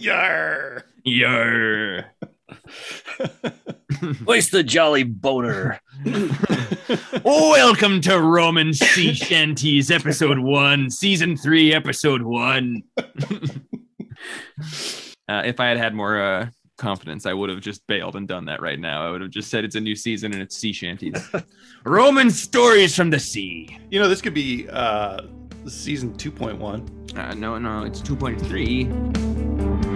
Yar. Yar. Where's the jolly boner? Welcome to Roman Sea Shanties, episode one, season three, episode one. uh, if I had had more uh, confidence, I would have just bailed and done that right now. I would have just said it's a new season and it's sea shanties. Roman stories from the sea. You know, this could be uh, season 2.1. Uh, no, no, it's 2.3.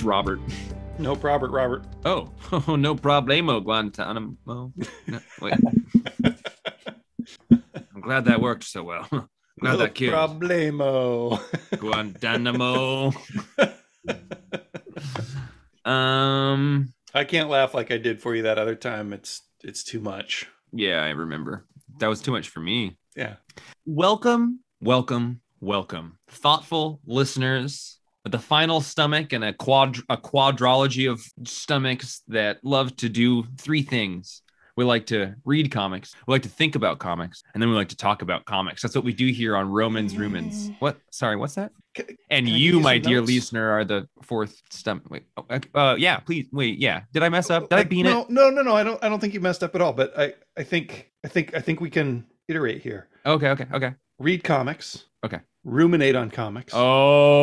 It's Robert. No Robert, Robert. Oh, oh no problemo, Guantanamo. No, wait. I'm glad that worked so well. Glad no that killed. problemo. Guantanamo. um. I can't laugh like I did for you that other time. It's it's too much. Yeah, I remember. That was too much for me. Yeah. Welcome, welcome, welcome, thoughtful listeners with a final stomach and a quad a quadrology of stomachs that love to do three things. We like to read comics, we like to think about comics, and then we like to talk about comics. That's what we do here on Romans Rumens. What? Sorry, what's that? Can- And can you, my dear notes? listener, are the fourth stomach. Wait, oh, uh, yeah, please, wait, yeah. Did I mess up? Did I Like, bean no, it? no, no, no. I don't. I don't think you messed up at all. But I, I think, I think, I think we can iterate here. Okay, okay, okay. Read comics. Okay. Ruminate on comics.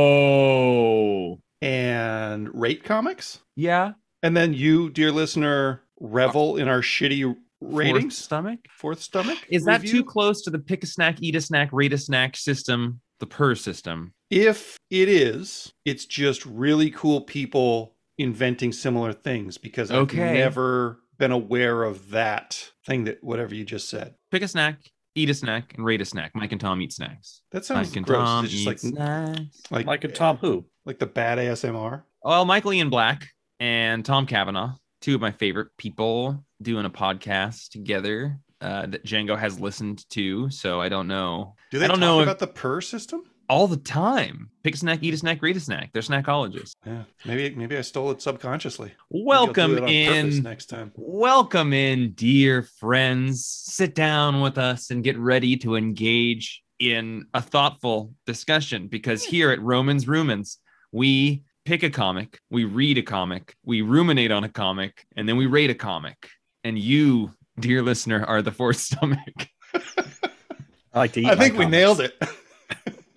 Oh, And rate comics. yeah. And then you, dear listener, revel in our shitty Fourth ratings. stomach. Fourth stomach. Is that review? too close to the pick a snack, eat a snack, rate a snack system, the per system? If it is, it's just really cool people inventing similar things because I've never been aware of that thing that whatever you just said. Pick a snack, eat a snack, and rate a snack. Mike and Tom eat snacks. That sounds Mike and gross. Tom It's just eat like snacks. like Mike and Tom who? like the bad ASMR. Well, Michael Ian Black and Tom Cavanagh, two of my favorite people, doing a podcast together uh, that Django has listened to. So I don't know Do they I don't talk know if- about the per system? All the time. Pick a snack, eat a snack, read a snack. They're snackologists. Yeah, maybe maybe I stole it subconsciously. Maybe I'll do Welcome it in. next time. Welcome in, dear friends. Sit down with us and get ready to engage in a thoughtful discussion because hmm. here at Romans Rumans, we pick a comic, we read a comic, we ruminate on a comic, and then we rate a comic. And you, dear listener, are the fourth stomach. I like to eat. I my think we nailed it.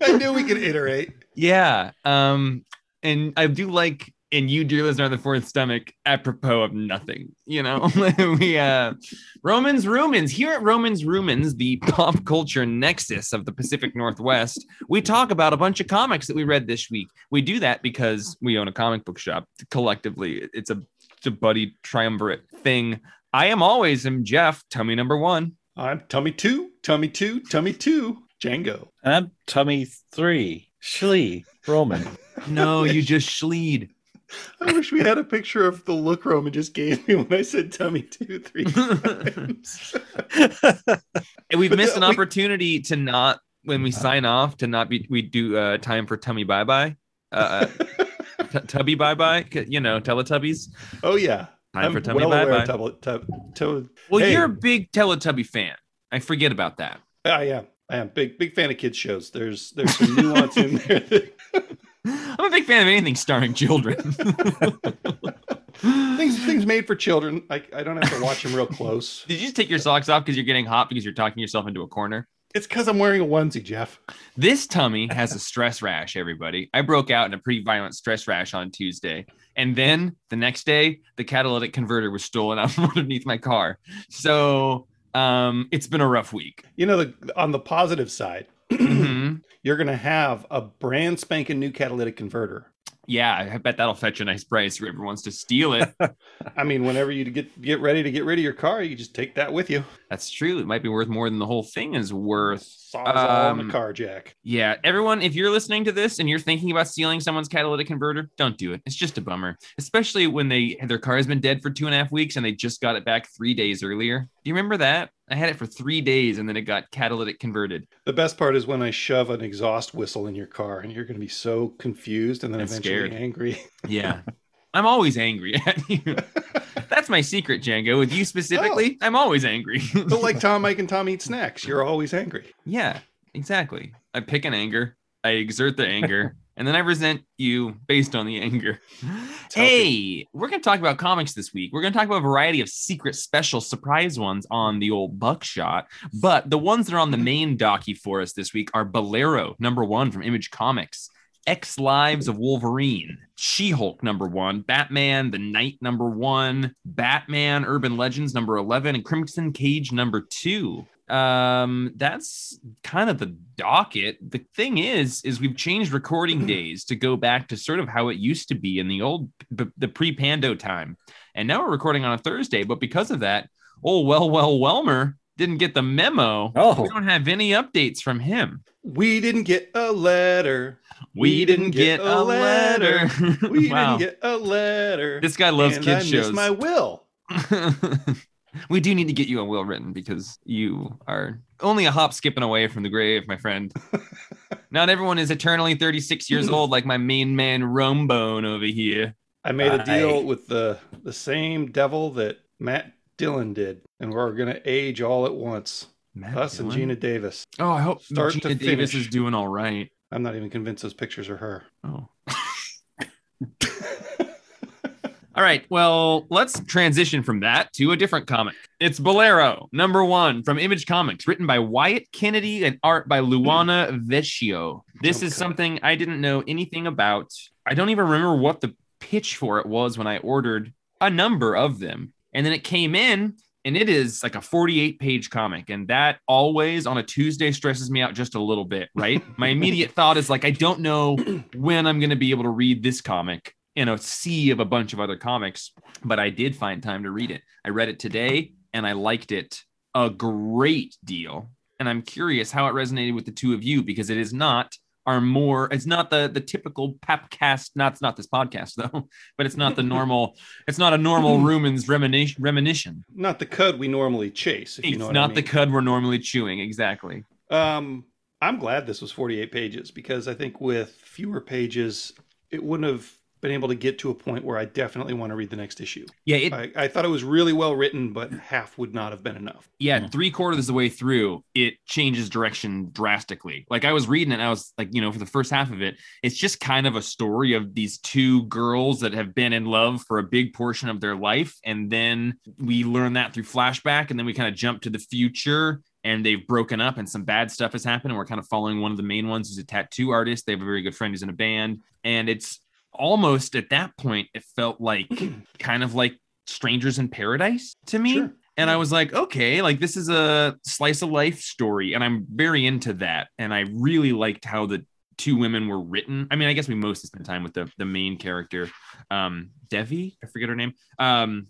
I knew we could iterate. Yeah. Um, and I do like and you, dear listener, the fourth stomach, apropos of nothing. You know, we uh Romans Rumans here at Romans Rumans, the pop culture nexus of the Pacific Northwest. We talk about a bunch of comics that we read this week. We do that because we own a comic book shop collectively. It's a it's a buddy triumvirate thing. I am always am Jeff, tummy number one. I'm tummy two, tummy two, tummy two, Django. And I'm tummy three. Schlee. Roman. No, you just schleed. I wish we had a picture of the look Roman just gave me when I said tummy two three times. And we've But missed the- an we- opportunity to not when we sign off to not be we do uh time for tummy bye bye uh t- tubby bye bye you know teletubbies oh yeah, time I'm for tummy well bye bye. of tubble, tub, tub, well Hey. you're a big teletubby fan i forget about that I am. I am big big fan of kids shows. There's there's some nuance in there. That, i'm a big fan of anything starring children things things made for children. I I don't have to watch them real close. did you just take your socks off because you're getting hot because you're talking yourself into a corner It's because I'm wearing a onesie, Jeff. This tummy has a stress rash, everybody. I broke out in a pretty violent stress rash on Tuesday. And then the next day, the catalytic converter was stolen out from underneath my car. So um, it's been a rough week. You know, the, on the positive side, Mhm. you're gonna have a brand spanking new catalytic converter yeah, I bet that'll fetch a nice price. Whoever wants to steal it. I mean, whenever you get get ready to get rid of your car, you just take that with you. That's true. It might be worth more than the whole thing is worth. Sawzall on Um, the car jack. Yeah, everyone, if you're listening to this and you're thinking about stealing someone's catalytic converter, don't do it. It's just a bummer, especially when they their car has been dead for two and a half weeks and they just got it back three days earlier. Do you remember that? I had it for three days and then it got catalytic converted. The best part is when I shove an exhaust whistle in your car, and you're going to be so confused and then And eventually scared. angry. Yeah. I'm always angry at you. That's my secret, Django. With you specifically, oh. I'm always angry. but like Tom, Mike, and Tom eat snacks, you're always angry. yeah, exactly. I pick an anger, I exert the anger, and then I resent you based on the anger. Hey, we're going to talk about comics this week. We're going to talk about a variety of secret, special, surprise ones on the old buckshot. But the ones that are on the main docky for us this week are Bolero, number one from Image Comics. X Lives of Wolverine, She Hulk number one, Batman the Knight number one, Batman Urban Legends number 11, and Crimson Cage number two. Um, that's kind of the docket. The thing is, is we've changed recording days to go back to sort of how it used to be in the old, the pre Pando time. And now we're recording on a Thursday, but because of that, oh, well, well, Welmer didn't get the memo. Oh. We don't have any updates from him. We didn't get a letter. We didn't get a letter. We Wow. didn't get a letter. This guy loves and kid I shows. my will. we do need to get you a will written because you are only a hop skipping away from the grave, my friend. Not everyone is eternally 36 years old like my main man Rombone over here. I made a Bye. deal with the the same devil that Matt Dillon did, and we're gonna age all at once. Matt Us and Geena Davis. Oh, I hope Start to Geena Davis is doing all right. I'm not even convinced those pictures are her. Oh. All right. Well, let's transition from that to a different comic. It's Bolero, number one from Image Comics, written by Wyatt Kennedy and art by Luana Vecchio. This Jump is something I didn't know anything about. I don't even remember what the pitch for it was when I ordered a number of them. And then it came in and it is like a 48 page comic. And that always on a Tuesday stresses me out just a little bit, right? My immediate thought is like, I don't know when I'm going to be able to read this comic in a sea of a bunch of other comics, but I did find time to read it. I read it today and I liked it a great deal. And I'm curious how it resonated with the two of you because it is not our more it's not the the typical papcast not it's not this podcast though but it's not the normal it's not a normal rumen's reminiscence reminiscence Not the cud we normally chase. If you it's know what not I the cud we're normally chewing exactly Um, I'm glad this was 48 pages because I think with fewer pages, it wouldn't have been able to get to a point where I definitely want to read the next issue. yeah it I, I thought it was really well written, but half would not have been enough. yeah, hmm. three quarters of the way through, it changes direction drastically. Like I was reading it, and I was like, you know, for the first half of it, it's just kind of a story of these two girls that have been in love for a big portion of their life. And then we learn that through flashback, and then we kind of jump to the future. And they've broken up, and some bad stuff has happened. And we're kind of following one of the main ones who's a tattoo artist. They have a very good friend who's in a band. And it's almost at that point, it felt like kind of like Strangers in Paradise to me. Sure. And I was like, okay, like this is a slice of life story. And I'm very into that. And I really liked how the two women were written. I mean, I guess we mostly spent time with the, the main character, um, Devi, I forget her name, um,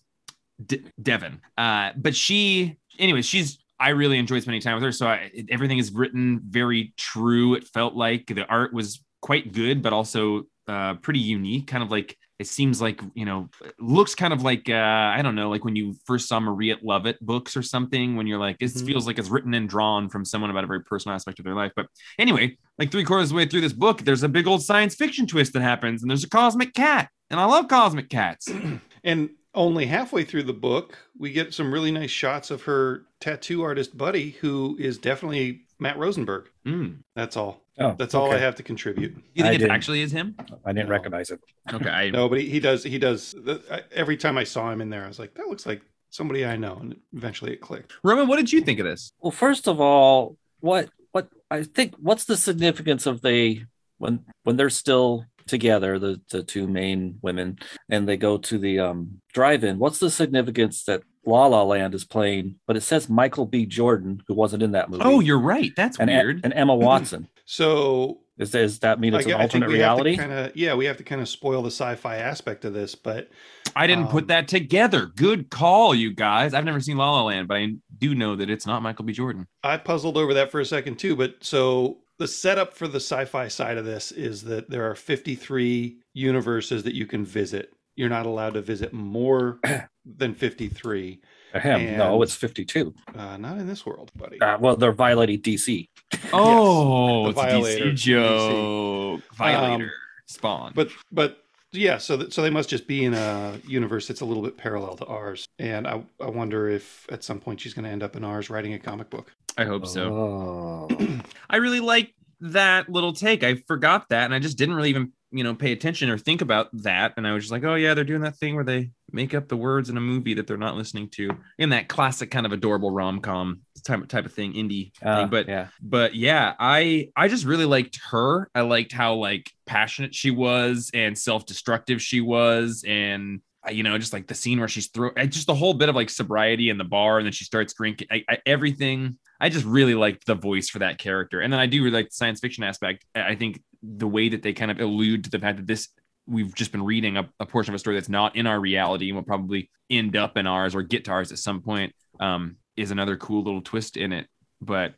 De- Devon. Uh, but she, anyway, she's, I really enjoyed spending time with her. So I, everything is written very true. It felt like the art was quite good, but also uh, pretty unique, kind of like it seems like you know looks kind of like uh i don't know like when you first saw maria llovet books or something when you're like it Mhm. feels like it's written and drawn from someone about a very personal aspect of their life but anyway like three quarters of the way through this book there's a big old science fiction twist that happens and there's a cosmic cat and i love cosmic cats And only halfway through the book, we get some really nice shots of her tattoo artist buddy, who is definitely Matt Rosenberg. Mm. That's all. Oh, That's all I have to contribute. you I think it didn't. actually is him I didn't No. recognize it. okay I, No, but he, he does. He does. the- Every time I saw him in there, I was like, that looks like somebody I know. And eventually it clicked. roman what did you think of this Well, first of all, what what I think what's the significance of they when when they're still together, the the two main women, and they go to the um drive-in. What's the significance that La La Land is playing, but it says Michael B. Jordan, who wasn't in that movie. oh you're right that's and, weird and Emma Watson. So Is, does that mean it's I, an think alternate we reality? have to kind of yeah, we have to kind of spoil the sci-fi aspect of this, but I didn't Um, put that together. Good call, you guys. I've never seen La La Land, but I do know that it's not Michael B. Jordan. I puzzled over that for a second too. But so the setup for the sci-fi side of this is that there are 53 universes that you can visit. You're not allowed to visit more than 53. Ahem. No, it's 52. Uh, not in this world, buddy. Uh, well, they're violating DC. Oh, the it's Violator DC from joke. Violator. Spawn. But but yeah, so th- so they must just be in a universe that's a little bit parallel to ours. And I I wonder if at some point she's going to end up in ours writing a comic book. I hope so. Oh. I really like that little take. I forgot that, and I just didn't really even, you know, pay attention or think about that. And I was just like, oh yeah, they're doing that thing where they make up the words in a movie that they're not listening to, in that classic kind of adorable rom com type type of thing, indie Uh, thing. But yeah. but yeah, I I just really liked her. I liked how like passionate she was and self destructive she was, and uh, you know, just like the scene where she's throw, just the whole bit of like sobriety in the bar, and then she starts drinking. I, I, everything. I just really liked the voice for that character, and then I do really like the science fiction aspect. I think the way that they kind of allude to the fact that this we've just been reading a, a portion of a story that's not in our reality and will probably end up in ours or get to ours at some point um, is another cool little twist in it. But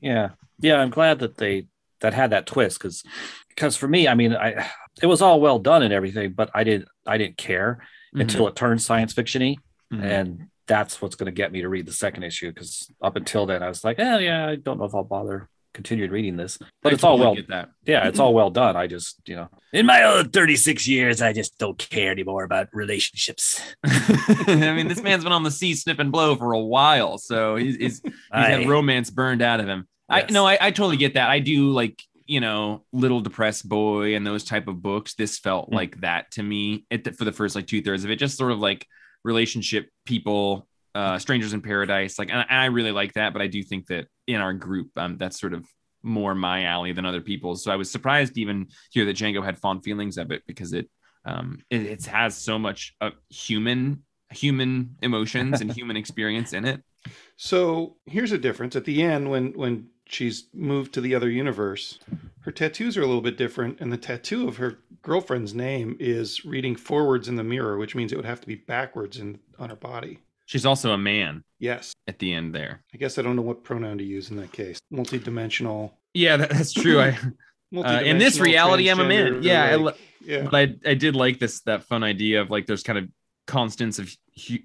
Yeah. Yeah, I'm glad that they that had that twist because because for me, I mean, I it was all well done and everything, but I didn't I didn't care until it turned science fictiony, Mhm. and that's what's going to get me to read the second issue. Because up until then, I was like, oh yeah, I don't know if I'll bother continuing reading this, but I it's all well, that. yeah, it's all well done. I just you know, in my own 36 years, I just don't care anymore about relationships. I mean, this man's been on the sea snip and blow for a while, so he's he's, he's had romance burned out of him. I no, I, I totally get that. I do like you know, little depressed boy and those type of books. This felt Mm. like that to me at the, for the first like two thirds of it, just sort of like relationship people, uh, strangers in paradise. Like, and I, and I really like that, but I do think that in our group, um, that's sort of more my alley than other people's. So I was surprised even here that Django had fond feelings of it because it um it, it has so much uh, human human emotions and human experience in it. So here's a difference. At the end, when when she's moved to the other universe, her tattoos are a little bit different, and the tattoo of her girlfriend's name is reading forwards in the mirror, which means it would have to be backwards in on her body. She's also a man Yes, at the end there. I guess I don't know what pronoun to use in that case. Multi-dimensional. Yeah, that, that's true. I Uh, in this reality, I'm a man. Yeah, I like- li- yeah. but I I did like this that fun idea of like there's kind of constants of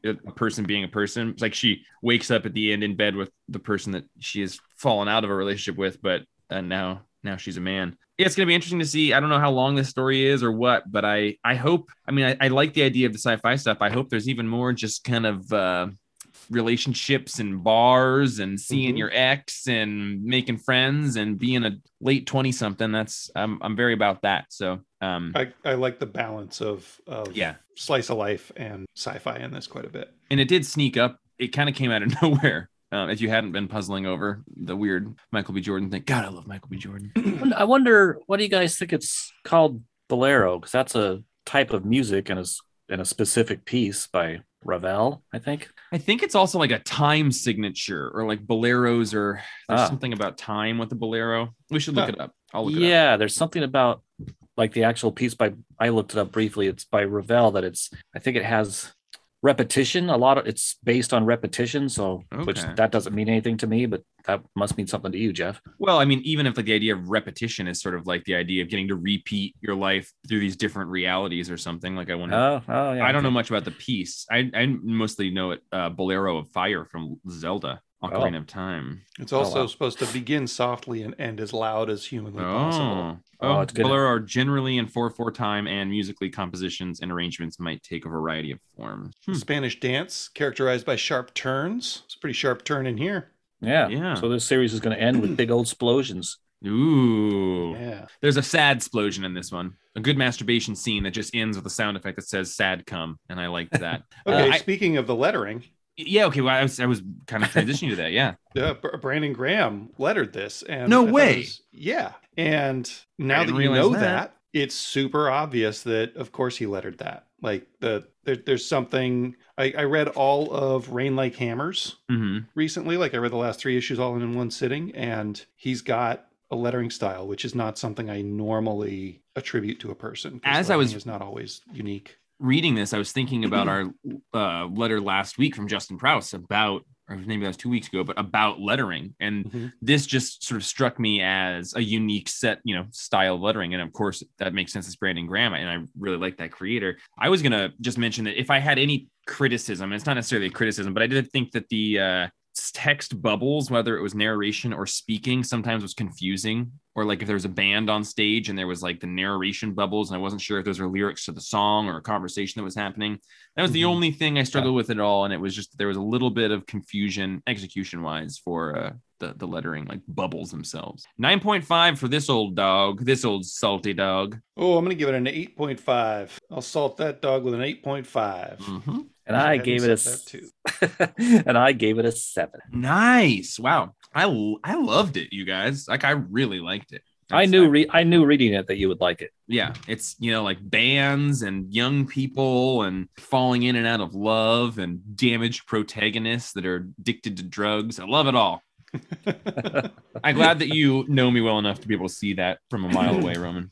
a person being a person. It's like she wakes up at the end in bed with the person that she has fallen out of a relationship with, but uh, now now she's a man. Yeah, it's gonna be interesting to see. I don't know how long this story is or what, but I I hope. I mean, I, I like the idea of the sci-fi stuff. I hope there's even more just kind of. uh relationships and bars and seeing Mhm. your ex and making friends and being a late 20 something that's I'm, I'm very about that so um I, I like the balance of of Yeah. slice of life and sci-fi in this quite a bit. and it did sneak up it kind of came out of nowhere um, if you hadn't been puzzling over the weird michael b jordan thing god i love michael b jordan I wonder, what do you guys think it's called bolero? Because that's a type of music and a, s- and a specific piece by Ravel, I think. i think it's also like a time signature or like boleros or there's Ah. something about time with the bolero we should look Huh. it up i'll look it up yeah, there's something about like the actual piece by I looked it up briefly. It's by Ravel that it's I think it has repetition. A lot of it's based on repetition, so which that doesn't mean anything to me, but that must mean something to you, Jeff. Well, I mean, even if like the idea of repetition is sort of like the idea of getting to repeat your life through these different realities or something, like I wonder. Oh, oh yeah. I don't know much about the piece. I, I mostly know it, uh, Bolero of Fire from Zelda, Ocarina Oh. of Time. It's also wow. supposed to begin softly and end as loud as humanly possible. Oh, Oh, oh, it's good. Bolero are generally in 4 4 time, and musically compositions and arrangements might take a variety of forms. Hmm. Spanish dance characterized by sharp turns. It's a pretty sharp turn in here. Yeah. Yeah. So this series is going to end with big old explosions. Ooh. Yeah. There's a sad explosion in this one. A good masturbation scene that just ends with a sound effect that says "sad come," and I liked that. Okay, Uh, I- speaking of the lettering, yeah, okay. Well, I was I was kind of transitioning to that. Yeah. Yeah, Brandon Graham lettered this, and No I way. was- yeah, and now that you know that. that. it's super obvious that, of course, he lettered that. Like the there, there's something. I, I read all of Rain Like Hammers hmm recently. Like I read the last three issues all in one sitting, and he's got a lettering style, which is not something I normally attribute to a person. As I was- is not always unique. Reading this, I was thinking about our uh, letter last week from Justin Prouse about, or maybe that was two weeks ago, but about lettering. And Mhm. this just sort of struck me as a unique set, you know, style of lettering. And of course, that makes sense. It's Brandon Graham, and I really like that creator. I was gonna just mention that if I had any criticism, it's not necessarily a criticism, but I did think that the uh, text bubbles, whether it was narration or speaking, sometimes was confusing. Or like if there was a band on stage and there was like the narration bubbles, and I wasn't sure if those were lyrics to the song or a conversation that was happening. That was the Mhm. only thing I struggled with at all, and it was just there was a little bit of confusion execution wise for uh, the the lettering, like bubbles themselves. Nine point five for this old dog, this old salty dog. Oh, I'm going to give it an 8.5. I'll salt that dog with an 8.5. Mhm. And I I gave it a said s- that too. and I gave it a seven. Nice, wow, I I loved it, you guys. Like I really liked it. I knew re- I knew reading it that you would like it. yeah it's you know like bands and young people and falling in and out of love and damaged protagonists that are addicted to drugs i love it all i'm glad that you know me well enough to be able to see that from a mile away roman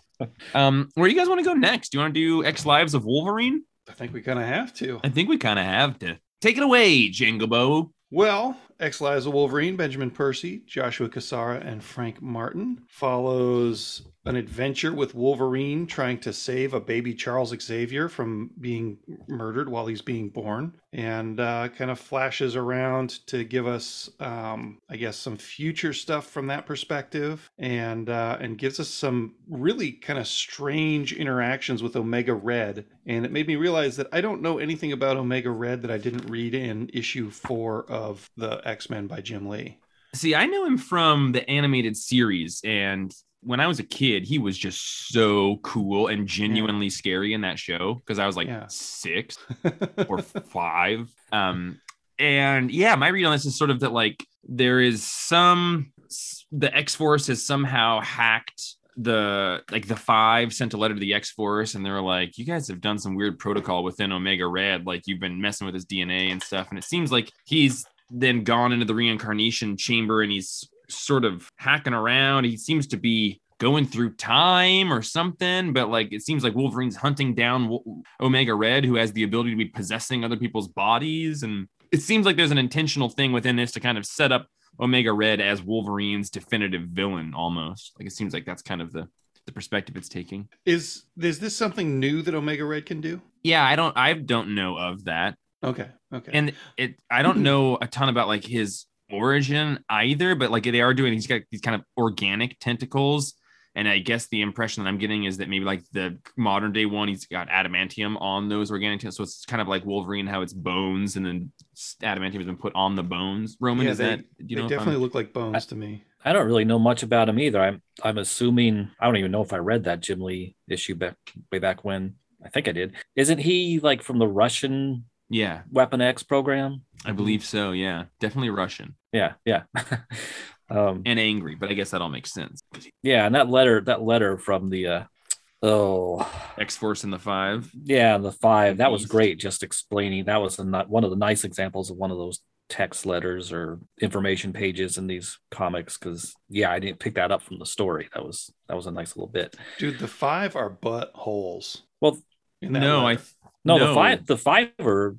um where do you guys want to go next do you want to do x lives of wolverine I think we kind of have to. i think we kind of have to take it away Django Bo. Well, X Lives of Wolverine, Benjamin Percy, Joshua Cassara, and Frank Martin follows an adventure with Wolverine trying to save a baby Charles Xavier from being murdered while he's being born, and uh, kind of flashes around to give us, um, I guess, some future stuff from that perspective, and uh, and gives us some really kind of strange interactions with Omega Red. And it made me realize that I don't know anything about Omega Red that I didn't read in issue four of the X Men by Jim Lee. see i know him from the animated series and when I was a kid, he was just so cool and genuinely scary in that show because I was like Yeah. six or five. Um, and yeah, my read on this is sort of that like there is some the X Force has somehow hacked the like the five sent a letter to the X Force and they were like, you guys have done some weird protocol within Omega Red, like you've been messing with his DNA and stuff. And it seems like he's then gone into the reincarnation chamber and he's sort of hacking around. He seems to be going through time or something, but like it seems like Wolverine's hunting down Omega Red, who has the ability to be possessing other people's bodies. And it seems like there's an intentional thing within this to kind of set up Omega Red as Wolverine's definitive villain almost. Like it seems like that's kind of the the perspective it's taking. Is is this something new that Omega Red can do? Yeah, I don't I don't know of that. Okay, okay. and it i don't know a ton about like his origin either but like they are doing he's got these kind of organic tentacles and i guess the impression that i'm getting is that maybe like the modern day one he's got adamantium on those organic tentacles so it's kind of like wolverine how it's bones and then adamantium has been put on the bones roman Yeah, is they- that you they know definitely look like bones to me. I don't really know much about him either. I'm I'm assuming I don't even know if I read that Jim Lee issue back way back when. I think I did. Isn't he like from the Russian yeah Weapon X program? i believe so yeah definitely russian Yeah, yeah. um, and angry but i guess that all makes sense yeah, and that letter, that letter from the uh, oh x-force in the five yeah, the five. That was great. Just explaining that was a, not one of the nice examples of one of those text letters or information pages in these comics. Because yeah, I didn't pick that up from the story. That was that was a nice little bit. Dude, the five are buttholes. Well, in that no i letter. No, No. the five the five are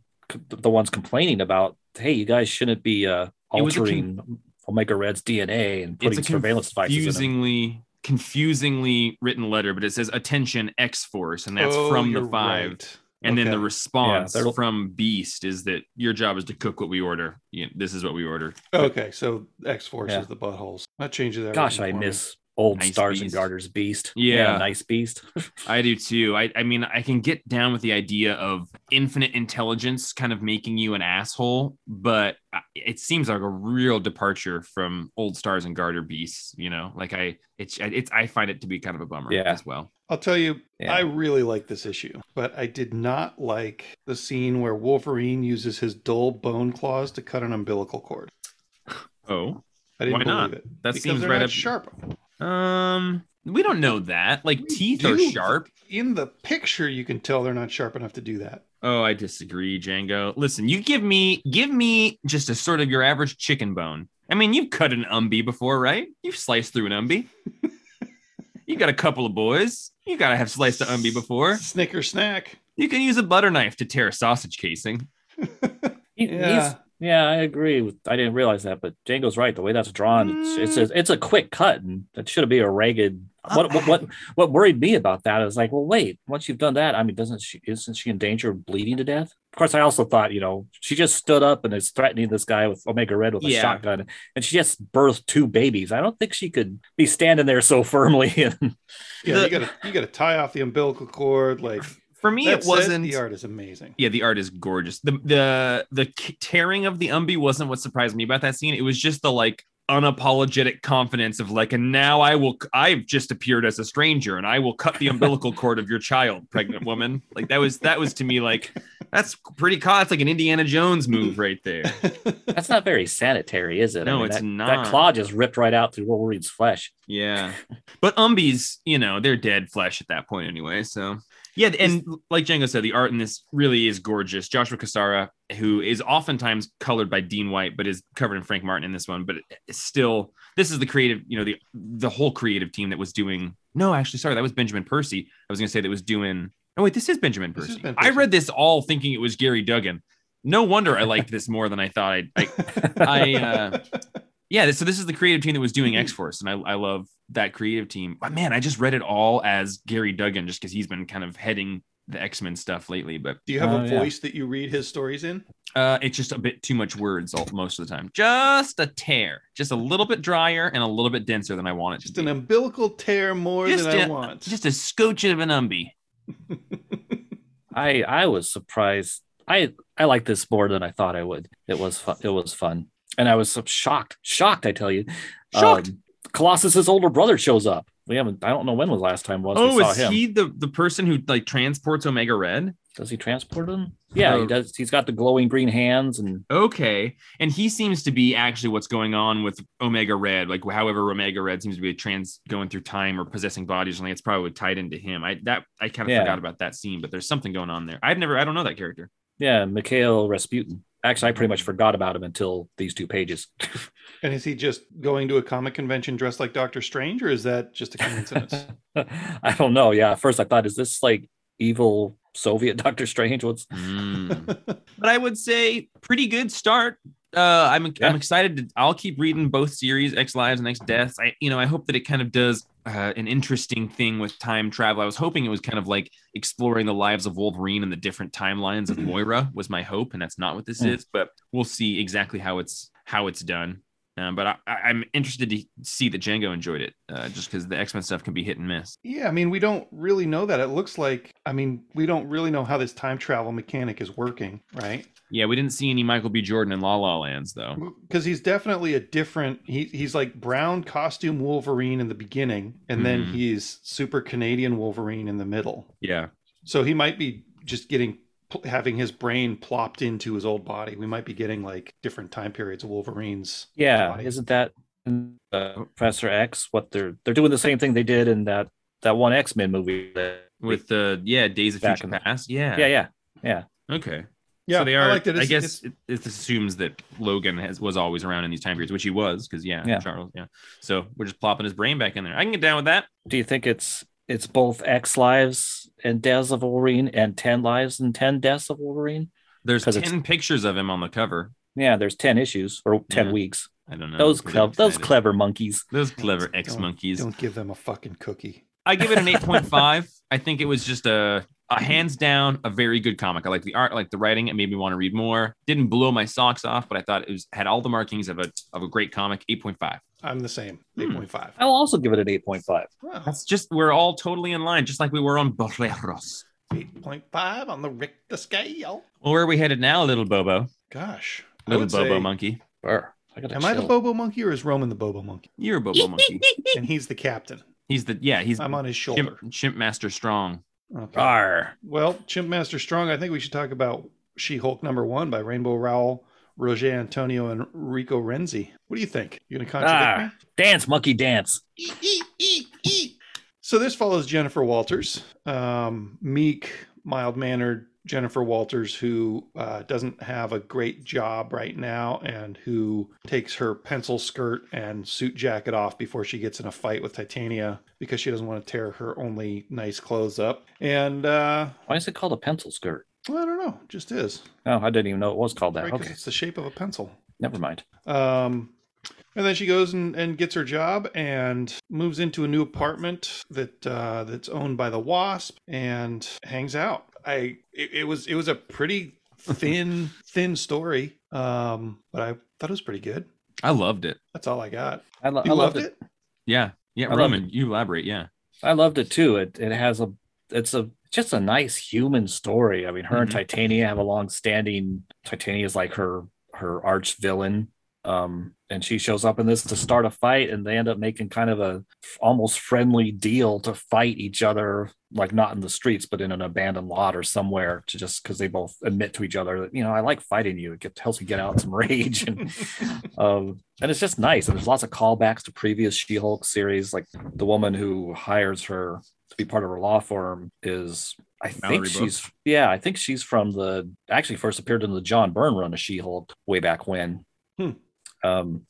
the ones complaining about, hey, you guys shouldn't be uh, It was a altering Omega Red's DNA and it's putting a surveillance devices in him. confusingly confusingly written letter but it says attention x-force and that's Oh, from the five right. and then the response Yeah, from beast is that your job is to cook what we order you know, this is what we order Okay, so X Force Yeah. is the buttholes. That changes that. Gosh, I for me. miss old Nice Stars and Garters Beast. Yeah. nice Beast. i do too I, I mean i can get down with the idea of infinite intelligence kind of making you an asshole but it seems like a real departure from old stars and garter beasts you know like i it's it's i find it to be kind of a bummer Yeah. as well I'll tell you, Yeah. I really like this issue, but I did not like the scene where Wolverine uses his dull bone claws to cut an umbilical cord. oh I didn't Why believe not? it. That because seems they're right not up- sharp. Um, we don't know that. Like We teeth are sharp. In the picture, you can tell they're not sharp enough to do that. Oh, I disagree, Django. Listen, you give me give me just a sort of your average chicken bone, I mean, you've cut an umbi before, right? You've sliced through an umbi. you got a couple of boys. You gotta have sliced an umbi before. Snicker snack. You can use a butter knife to tear a sausage casing. Yeah. he's- yeah, I agree. With, I didn't realize that, but Django's right. The way that's drawn, it's it's mm. a, it's a quick cut, and that should be a ragged. What, what what what worried me about that is like, well, wait. Once you've done that, I mean, doesn't she isn't she in danger of bleeding to death? Of course, I also thought, you know, she just stood up and is threatening this guy with Omega Red with a Yeah. shotgun, and she just birthed two babies. I don't think she could be standing there so firmly. And Yeah, The- you gotta you gotta tie off the umbilical cord. Like For me, that it wasn't. the art is amazing. Yeah, the art is gorgeous. The the the tearing of the umbi wasn't what surprised me about that scene. It was just the like unapologetic confidence of like, and now I will. I've just appeared as a stranger, and I will cut the umbilical cord of your child, pregnant woman. Like that was that was to me like that's pretty. Co- that's like an Indiana Jones move right there. that's not very sanitary, is it? No, mean, it's that, not. That claw just ripped right out through Wolverine's flesh. Yeah, but umbies, you know, they're dead flesh at that point anyway. So yeah, and like Django said, the art in this really is gorgeous. Joshua Cassara, who is oftentimes colored by Dean White, but is covered in Frank Martin in this one. But still, this is the creative, you know, the the whole creative team that was doing. No, actually, sorry, that was Benjamin Percy. I was going to say that was doing. Oh wait, this is Benjamin Percy. is Ben I read this all thinking it was Gerry Duggan. No wonder I liked this more than I thought. I, I I, uh, yeah, so this is the creative team that was doing X Force, and I, I love that creative team. But man, I just read it all as Gerry Duggan, just because he's been kind of heading the X Men stuff lately. But Do you have Oh, a yeah. voice that you read his stories in? uh, it's just a bit too much words all, most of the time. Just a tear, just a little bit drier and a little bit denser than I want it Just to an be. umbilical tear more Just than I a- want. Just a scotch of an umbi. I I was surprised. I I like this more than I thought I would. It was fun. It was fun, and I was shocked. Shocked, I tell you. Shocked. Um, Colossus's older brother shows up. We haven't. I don't know when was the last time was Oh, is him. he the the person who like transports Omega Red? Does he transport him? Yeah, Oh. he does. He's got the glowing green hands, and Okay. And he seems to be actually what's going on with Omega Red. Like however Omega Red seems to be trans going through time or possessing bodies and. It's probably tied into him. I that I kind of Yeah. forgot about that scene, but there's something going on there. I've never I don't know that character. yeah, Mikhail Rasputin. Actually, I pretty much forgot about him until these two pages. and is he just going to a comic convention dressed like Doctor Strange, or is that just a coincidence? I don't know. Yeah, at first I thought, is this like evil Soviet Doctor Strange? What's Mm. but I would say pretty good start. Uh, I'm Yeah. I'm excited. To, I'll keep reading both series, X Lives and X Deaths. I you know I hope that it kind of does uh, an interesting thing with time travel. I was hoping it was kind of like exploring the lives of Wolverine and the different timelines of Moira was my hope, and that's not what this Mm. is. But we'll see exactly how it's how it's done. Um, but I, I'm interested to see that Django enjoyed it, uh, just because the X Men stuff can be hit and miss. yeah, I mean, we don't really know that. It looks like, I mean, we don't really know how this time travel mechanic is working, right? Yeah, we didn't see any Michael B. Jordan in La La Lands though. Because he's definitely a different. He, he's like brown costume Wolverine in the beginning, and then Mhm. he's super Canadian Wolverine in the middle. Yeah, So he might be just getting having his brain plopped into his old body. We might be getting like different time periods of Wolverine's. yeah? body. Isn't that uh, Professor X? What they're they're doing the same thing they did in that that one X Men movie. that- with the yeah Days of Future Past. Yeah, yeah, yeah, yeah. Okay. Yeah, so they are. I I, liked it. It's- guess it's- it, it assumes that Logan has was always around in these time periods, which he was, because yeah, Yeah. Charles, yeah. So we're just plopping his brain back in there. I can get down with that. Do you think it's it's both X lives and deaths of Wolverine and ten lives and ten deaths of Wolverine? There's ten pictures of him on the cover. Yeah, there's ten issues or ten Yeah. weeks. I don't know. those We're clever, those clever monkeys. those clever Don't- X monkeys. Don't give them a fucking cookie. I give it an eight point five. I think it was just a a hands down a very good comic. I like the art, I like the writing. It made me want to read more. Didn't blow my socks off, but I thought it was had all the markings of a of a great comic. Eight point five. I'm the same. Hmm. Eight point five. I will also give it an eight point five. Wow. That's just we're all totally in line, just like we were on Boleros. Eight point five on the Richter scale. Well, where are we headed now, little Bobo? Gosh. I Little Bobo say- monkey. Burr. I got Am I the Bobo monkey or is Roman the Bobo monkey? You're a Bobo monkey. And he's the captain. He's the yeah. He's I'm on his shoulder. Chimp, Chimp Master Strong. Okay. Arr. Well, Chimp Master Strong, I think we should talk about She Hulk number one by Rainbow Rowell, Roger Antonio, and Rico Renzi. What do you think? You gonna contradict Ah, dance, monkey, dance. me? So this follows Jennifer Walters, um, meek, mild mannered Jennifer Walters, who uh, doesn't have a great job right now and who takes her pencil skirt and suit jacket off before she gets in a fight with Titania because she doesn't want to tear her only nice clothes up. And uh, Why is it called a pencil skirt? well, I don't know, it just is. Oh, I didn't even know it was called that. Right, Okay, it's the shape of a pencil. never mind. Um, and then she goes and, and gets her job and moves into a new apartment that uh, that's owned by the Wasp and hangs out. I it, it was it was a pretty thin thin story, um, but I thought it was pretty good. I loved it. That's all I got. I, lo- You I loved loved it. it? Yeah. Yeah. I Roman, you elaborate. Yeah. I loved it too. It it has a it's a just a nice human story. I mean, her and Mhm. Titania have a long standing. Titania is like her her arch villain. Um, and she shows up in this to start a fight, and they end up making kind of a almost friendly deal to fight each other, like not in the streets, but in an abandoned lot or somewhere, to just because they both admit to each other that you know I like fighting you. It gets, helps you get out some rage, and um, and it's just nice. And there's lots of callbacks to previous She-Hulk series, like the woman who hires her to be part of her law firm is I Mallory think she's yeah, I think she's from the actually first appeared in the John Byrne run of She-Hulk way back when. Hmm. Um,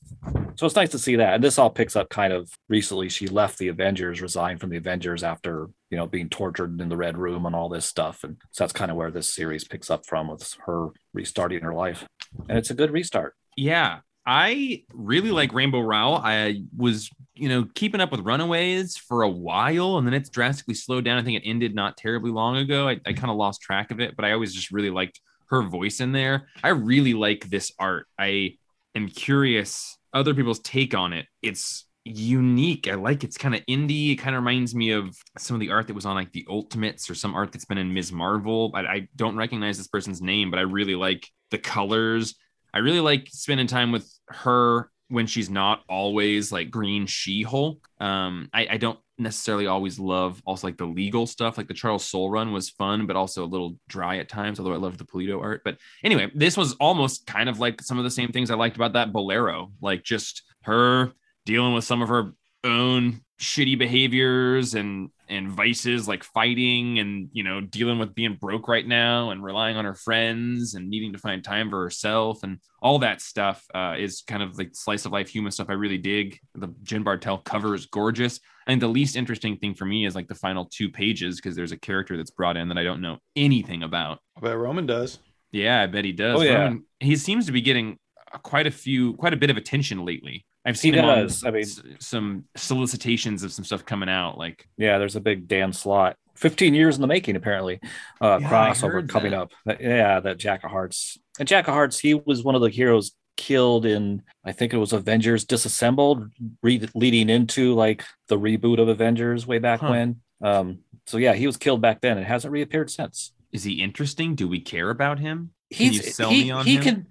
so it's nice to see that. And this all picks up kind of recently. She left the Avengers, resigned from the Avengers after you know being tortured in the Red Room and all this stuff. And so that's kind of where this series picks up from with her restarting her life. And it's a good restart. Yeah. I really like Rainbow Rowell. I was, you know, keeping up with Runaways for a while, and then it's drastically slowed down. I think it ended not terribly long ago. I, I kind of lost track of it, but I always just really liked her voice in there. I really like this art. I am curious other people's take on it. It's unique. I like it's kind of indie. It kind of reminds me of some of the art that was on like the Ultimates or some art that's been in Ms. Marvel. I, I don't recognize this person's name, but I really like the colors. I really like spending time with her when she's not always like green She-Hulk. Um, I, I don't necessarily always love also like the legal stuff. Like the Charles Soule run was fun, but also a little dry at times. Although I loved the Pulido art. But anyway, this was almost kind of like some of the same things I liked about that Bolero. Like just her dealing with some of her own shitty behaviors and and vices like fighting and you know dealing with being broke right now and relying on her friends and needing to find time for herself and all that stuff uh, is kind of like slice of life human stuff I really dig. The Jen Bartel cover is gorgeous. I think the least interesting thing for me is like the final two pages because there's a character that's brought in that I don't know anything about. I bet Roman does. Yeah, I bet he does. Oh, yeah. Roman- he seems to be getting uh, quite a few, quite a bit of attention lately. I've He seen him on. I mean- s- some solicitations of some stuff coming out. Like, Yeah, there's a big Dan Slott. 15 years in the making, apparently. Uh, Yeah, crossover coming that. up. That- yeah, that Jack of Hearts. And Jack of Hearts, he was one of the heroes killed in, I think it was Avengers Disassembled, re- leading into like the reboot of Avengers way back Huh. when. Um, so yeah, he was killed back then and hasn't reappeared since. is he interesting? Do we care about him? He's he, he can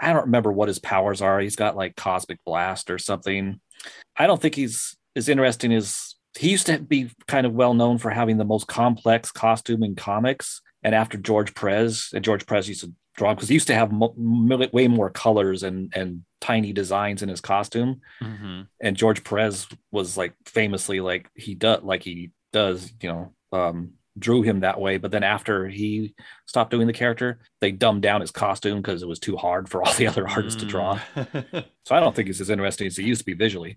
I don't remember what his powers are. He's got like cosmic blast or something. I don't think he's as interesting as he used to be kind of well known for having the most complex costume in comics. And after George Perez, and George Perez used to draw because he used to have mo- mo- way more colors and and tiny designs in his costume. Mhm. And George Perez was like famously like he does like he does, you know, um, drew him that way. But then after he stopped doing the character, they dumbed down his costume because it was too hard for all the other artists to draw. So I don't think he's as interesting as he used to be visually.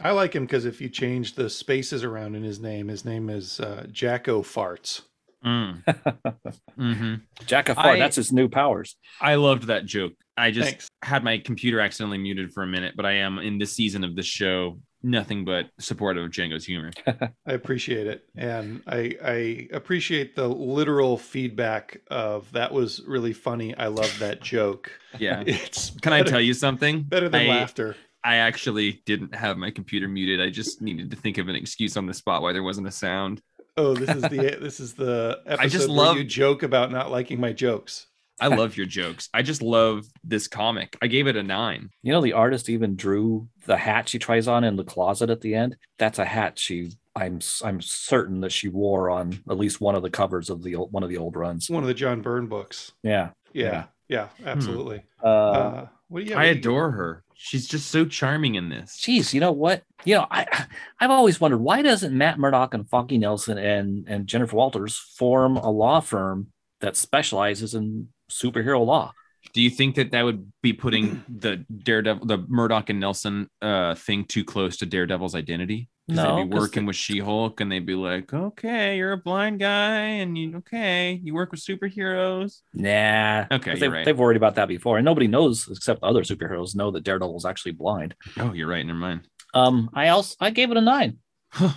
I like him because if you change the spaces around in his name, his name is uh, Jacko Farts. Mm. Mhm. Jack of I- Fart, that's his new powers. I loved that joke. I just Thanks. had my computer accidentally muted for a minute, but I am in this season of the show nothing but supportive of Django's humor. I appreciate it, and I I appreciate the literal feedback of that was really funny. I love that joke. Yeah. It's Can I tell you something? better than I, laughter? I actually didn't have my computer muted. I just needed to think of an excuse on the spot why there wasn't a sound. Oh, this is the this is the episode just where love- you joke about not liking my jokes. I love your jokes. I just love this comic. I gave it a nine. You know, the artist even drew the hat she tries on in the closet at the end. That's a hat she. I'm I'm certain that she wore on at least one of the covers of the old, one of the old runs. One of the John Byrne books. Yeah. Yeah, yeah, absolutely. Uh, Uh, what do you? I what you- adore her. She's just so charming in this. Geez, you know what? You know, I I've always wondered why doesn't Matt Murdock and Funky Nelson and and Jennifer Walters form a law firm that specializes in superhero law. Do you think that that would be putting the Daredevil, the Murdock and Nelson uh, thing too close to Daredevil's identity? No, they'd be 'cause working the- with She-Hulk, and they'd be like, "Okay, you're a blind guy, and you okay, you work with superheroes." Nah. Okay, 'Cause you're they've, right. they've worried about that before, and nobody knows except the other superheroes know that Daredevil's actually blind. Oh, you're right. Never mind. Um, I also I gave it a nine. Huh.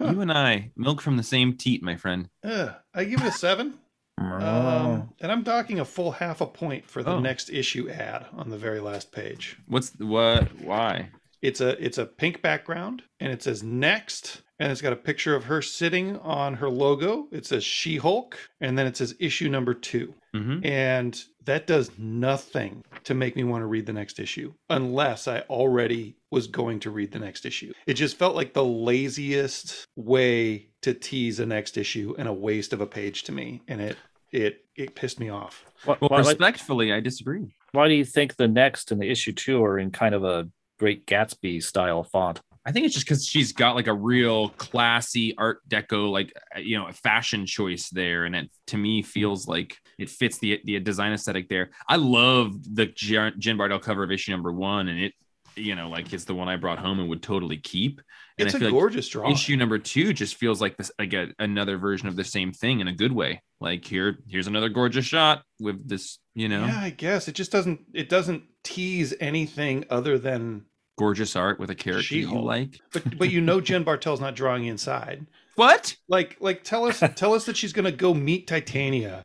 You and I, milk from the same teat, my friend. Ugh, I give it a seven. Um, and I'm docking a full half a point for the Oh. next issue ad on the very last page. What's what? Why? It's a it's a pink background and it says next and it's got a picture of her sitting on her logo. It says She-Hulk and then it says issue number 2. hmm And that does nothing to make me want to read the next issue unless I already was going to read the next issue. It just felt like the laziest way to tease a next issue and a waste of a page to me and it it it pissed me off. Why, Well, respectfully, I disagree. why do you think the next and the issue two are in kind of a Great Gatsby style font? I think it's just because she's got like a real classy Art Deco, like uh, you know, a fashion choice there, and it to me feels like it fits the the design aesthetic there. I love the Jen Bartel cover of issue number one, and it, you know, like it's the one I brought home and would totally keep. And It's I a feel like gorgeous drawing. issue number two just feels like this like a, another version of the same thing in a good way. Like here, here's another gorgeous shot with this, you know, Yeah, I guess it just doesn't it doesn't tease anything other than gorgeous art with a character you She-Hulk. like. but but you know Jen Bartel's not drawing inside. What? Like like tell us tell us that she's gonna go meet Titania.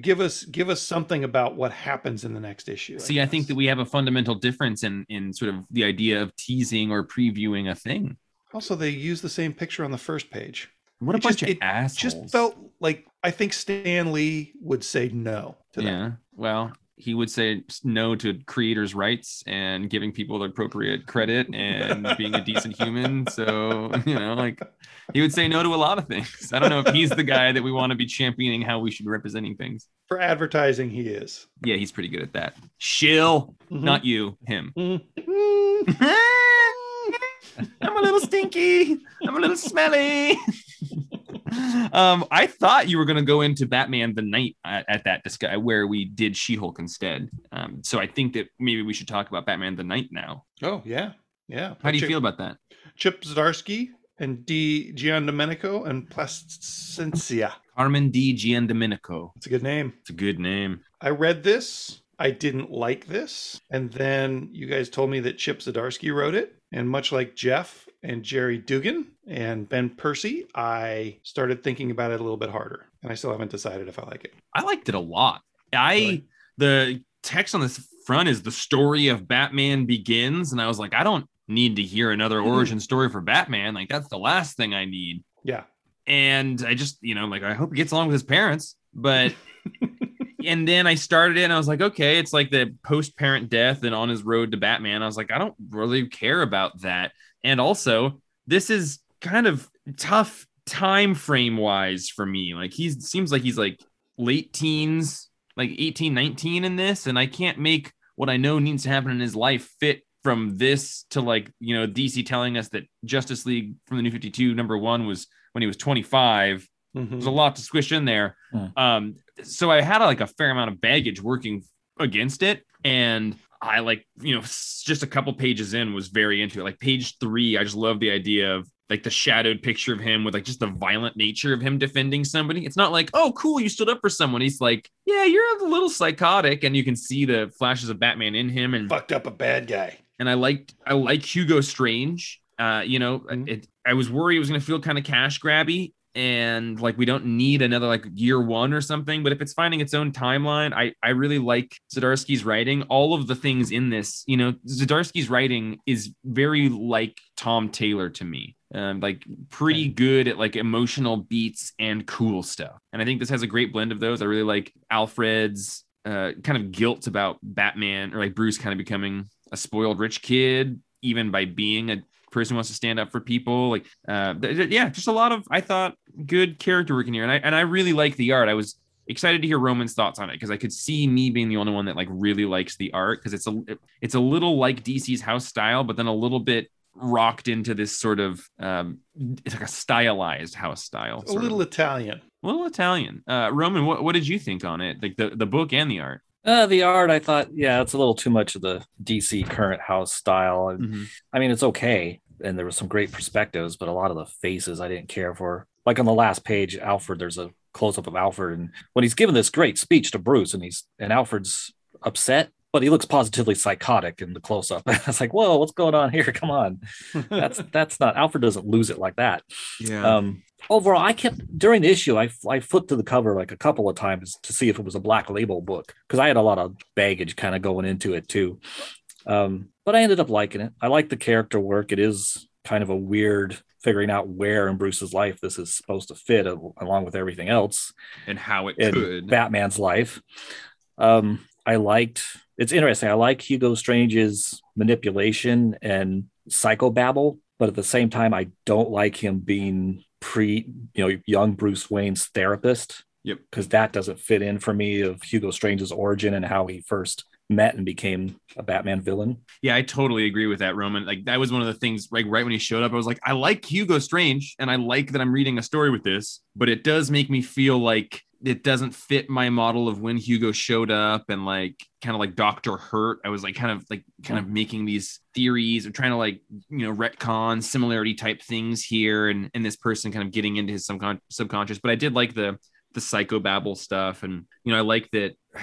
Give us give us something about what happens in the next issue. See, I think that we have a fundamental difference in in sort of the idea of teasing or previewing a thing. also they use the same picture on the first page. What a It bunch just- of it assholes! Just felt like I think Stan Lee would say no to that. yeah. Well, he would say no to creators' rights and giving people the appropriate credit and being a decent human. So you know, like he would say no to a lot of things. I don't know if he's the guy that we want to be championing how we should be representing things. For advertising, he is. Yeah, he's pretty good at that. Shill, Mhm. not you, him. Mm. Mm. I'm a little stinky. I'm a little smelly. um, I thought you were going to go into Batman the Knight at, at that discuss where we did She-Hulk instead. Um, so I think that maybe we should talk about Batman the Knight now. Oh yeah, yeah. How do you Chip, feel about that? Chip Zdarsky and Di Giandomenico and Plascencia. Carmen Di Giandomenico. It's a good name. It's a good name. I read this. I didn't like this. And then you guys told me that Chip Zdarsky wrote it. And much like Jeff and Gerry Duggan and Ben Percy, I started thinking about it a little bit harder. And I still haven't decided if I like it. I liked it a lot. I Really? the text on this front is the story of Batman begins, and I was like, I don't need to hear another Hmm. origin story for Batman. Like that's the last thing I need. Yeah. and I just, you know, like I hope he gets along with his parents. But and then I started it and I was like, okay, it's like the post-parent death and on his road to Batman. I was like, I don't really care about that. And also, this is kind of tough time frame wise for me. Like he seems like he's like late teens, like 18, 19 in this, and I can't make what I know needs to happen in his life fit from this to like, you know, DC telling us that Justice League from the New 52 number 1 was when he was 25 Mhm. there's a lot to squish in there. Hmm. Um, so I had like a fair amount of baggage working against it, and I like you know just a couple pages in was very into it. Like page three, I just love the idea of like the shadowed picture of him with like just the violent nature of him defending somebody. It's not like oh cool you stood up for someone. He's like yeah you're a little psychotic, and you can see the flashes of Batman in him and Fucked up a bad guy. and I liked I like Hugo Strange. Uh, you know, Mhm. it, I was worried it was going to feel kind of cash grabby, and like we don't need another like year one or something. But if it's finding its own timeline, I I really like Zdarsky's writing. All of the things in this, you know, Zdarsky's writing is very like Tom Taylor to me. Um, like pretty good at like emotional beats and cool stuff. And I think this has a great blend of those. I really like Alfred's uh, kind of guilt about Batman or like Bruce kind of becoming a spoiled rich kid, even by being a person wants to stand up for people. Like, uh, th- th- yeah, just a lot of I thought good character work in here, and I and I really like the art. I was excited to hear Roman's thoughts on it because I could see me being the only one that like really likes the art because it's a it's a little like DC's house style, but then a little bit rocked into this sort of um, it's like a stylized house style. A little of. Italian. a little Italian. Uh, Roman, what, what did you think on it? Like the, the book and the art? Uh, the art, I thought, yeah, it's a little too much of the DC current house style. And Mm-hmm. I mean, it's okay. And there was some great perspectives, but a lot of the faces I didn't care for. Like on the last page, Alfred, there's a close up of Alfred. And when he's giving this great speech to Bruce and he's, and Alfred's upset, but he looks positively psychotic in the close up. it's like, whoa, what's going on here? Come on. That's, that's not, Alfred doesn't lose it like that. Yeah. Um, overall, I kept during the issue, I, I flipped to the cover like a couple of times to see if it was a black label book because I had a lot of baggage kind of going into it too. Um, but I ended up liking it. I like the character work. It is kind of a weird figuring out where in Bruce's life this is supposed to fit along with everything else and how it in could. Batman's life. Um, I liked it's interesting. I like Hugo Strange's manipulation and psychobabble, but at the same time, I don't like him being pre, you know, young Bruce Wayne's therapist. Yep. Because that doesn't fit in for me of Hugo Strange's origin and how he first met and became a Batman villain. Yeah, I totally agree with that, Roman. Like that was one of the things. Like right when he showed up, I was like, I like Hugo Strange, and I like that I'm reading a story with this, but it does make me feel like it doesn't fit my model of when Hugo showed up and like kind of like Doctor Hurt. I was like kind of like kind of making these theories of trying to like you know retcon similarity type things here, and and this person kind of getting into his subcon- subconscious. But I did like the the psychobabble stuff, and you know I like that.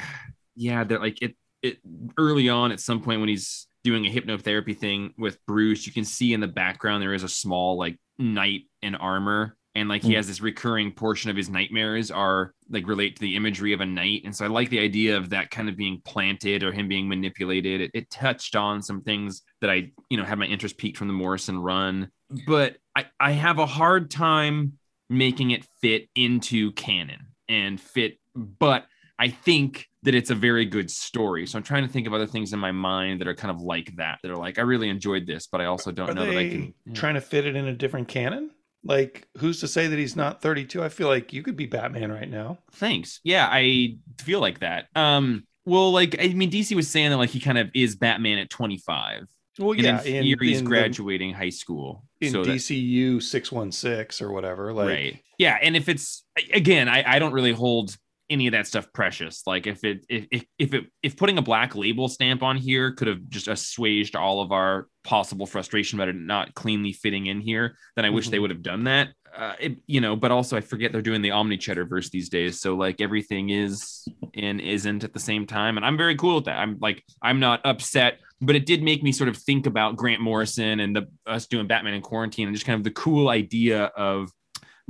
Yeah, that like it it early on at some point when he's doing a hypnotherapy thing with Bruce, you can see in the background there is a small like knight in armor. And like he Mm. has this recurring portion of his nightmares are like relate to the imagery of a knight. And so I like the idea of that kind of being planted or him being manipulated. It, it touched on some things that I, you know, had my interest peaked from the Morrison run. But I, I have a hard time making it fit into canon and fit, but I think that it's a very good story. So I'm trying to think of other things in my mind that are kind of like that, that are like, I really enjoyed this, but I also don't Are know that I can. yeah. trying to fit it in a different canon? Like, who's to say that he's not 32? I feel like you could be Batman right now. Thanks. Yeah, I feel like that. Um, well, like I mean, DC was saying that like he kind of is Batman at 25. Well, and yeah, in in, theory, he's in the- graduating high school. in so DCU 616 or whatever. Like, right yeah and if it's again I, I don't really hold any of that stuff precious. Like if it if, if if it if putting a black label stamp on here could have just assuaged all of our possible frustration about it not cleanly fitting in here then i wish they Mhm. would have done that. Uh, it, you know but also i forget they're doing the omni Cheddar verse these days. So like everything is and isn't at the same time. And i'm very cool with that. I'm like i'm not upset but it did make me sort of think about grant morrison and the us doing batman in quarantine and just kind of the cool idea of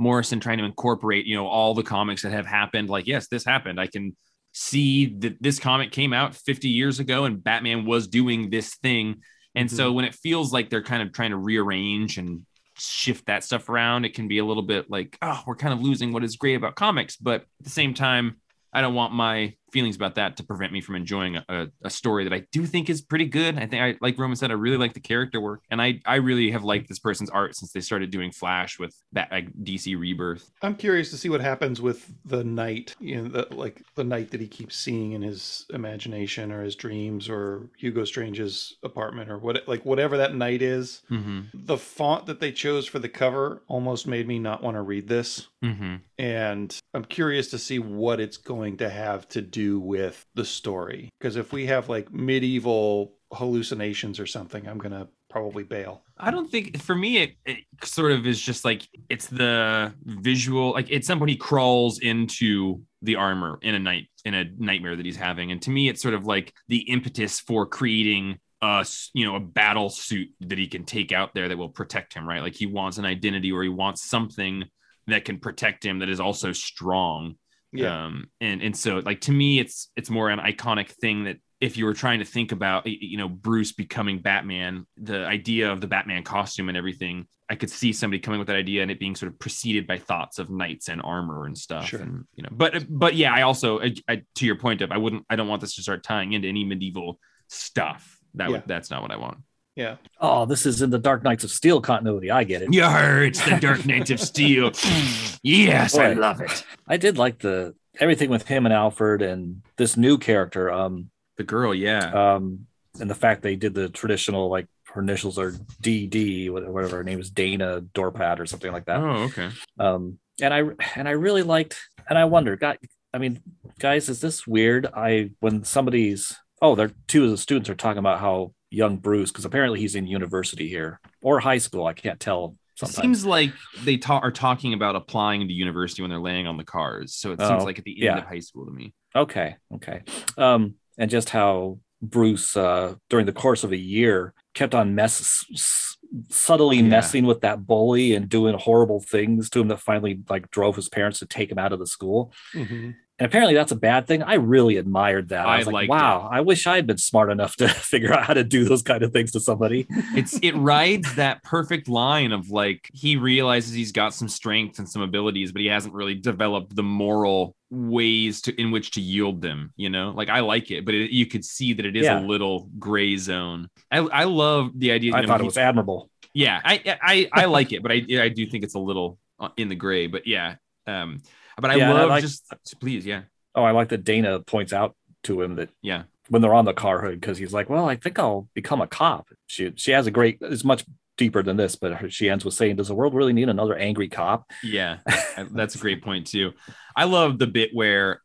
Morrison trying to incorporate, you know, all the comics that have happened. Like, yes, this happened. I can see that this comic came out 50 years ago and Batman was doing this thing. And so mm-hmm. when it feels like they're kind of trying to rearrange and shift that stuff around, it can be a little bit like, oh, we're kind of losing what is great about comics. But at the same time, I don't want my feelings about that to prevent me from enjoying a, a, story that I do think is pretty good. I think I like Roman said, I really like the character work, and I I really have liked this person's art since they started doing Flash with that like DC Rebirth. I'm curious to see what happens with the knight, you know, the, like the knight that he keeps seeing in his imagination or his dreams or Hugo Strange's apartment or what, like whatever that knight is. Mm-hmm. The font that they chose for the cover almost made me not want to read this. Mm-hmm. And I'm curious to see what it's going to have to do with the story. Because if we have like medieval hallucinations or something, I'm going to probably bail. I don't think for me it, it sort of is just like it's the visual like it's somebody crawls into the armor in a night in a nightmare that he's having and to me it's sort of like the impetus for creating a you know a battle suit that he can take out there that will protect him right like he wants an identity or he wants something that can protect him that is also strong Yeah. um and and so like to me it's it's more an iconic thing that if you were trying to think about you know bruce becoming batman the idea of the batman costume and everything i could see somebody coming with that idea and it being sort of preceded by thoughts of knights and armor and stuff Sure. and you know but but yeah i also I, I, to your point of i wouldn't i don't want this to start tying into any medieval stuff that Yeah. would that's not what i want yeah. Oh, this is in the Dark Knights of Steel continuity. I get it. yeah it's the dark knights of steel yes i love it I did like the everything with him and Alfred and this new character. Um, the girl yeah um, and the fact they did the traditional like her initials are DD, whatever her name is, Dana Dorpat or something like that. Oh, okay. Um, and I and I really liked, and I wonder, God, I mean, guys, is this weird? I when somebody's oh, they're two of the students are talking about how young Bruce, because apparently he's in university here or high school. I can't tell. It Sometimes. seems like they ta- are talking about applying to university when they're laying on the cars. So it seems Oh, like at the end yeah. of high school to me. Okay, okay. Um, and just how Bruce, uh, during the course of a year, kept on mess s- subtly Yeah. messing with that bully and doing horrible things to him that finally like drove his parents to take him out of the school. Mhm. And apparently that's a bad thing. I really admired that. I I was like, wow, I wish I had been smart enough to figure out how to do those kind of things to somebody. It's it rides that perfect line of like he realizes he's got some strength and some abilities, but he hasn't really developed the moral ways to in which to yield them. You know, like I like it, but it, you could see that it is Yeah. a little gray zone. I I love the idea. I you know, thought it was admirable. yeah I, I i like it but i i do think it's a little uh, in the gray but yeah um but i Yeah, and I love like- just please yeah Oh, I like that Dana points out to him that yeah when they're on the car hood because he's like, "Well, I think I'll become a cop." She she has a great. It's much deeper than this, but she ends with saying, "Does the world really need another angry cop?" yeah that's a great point too i love the bit where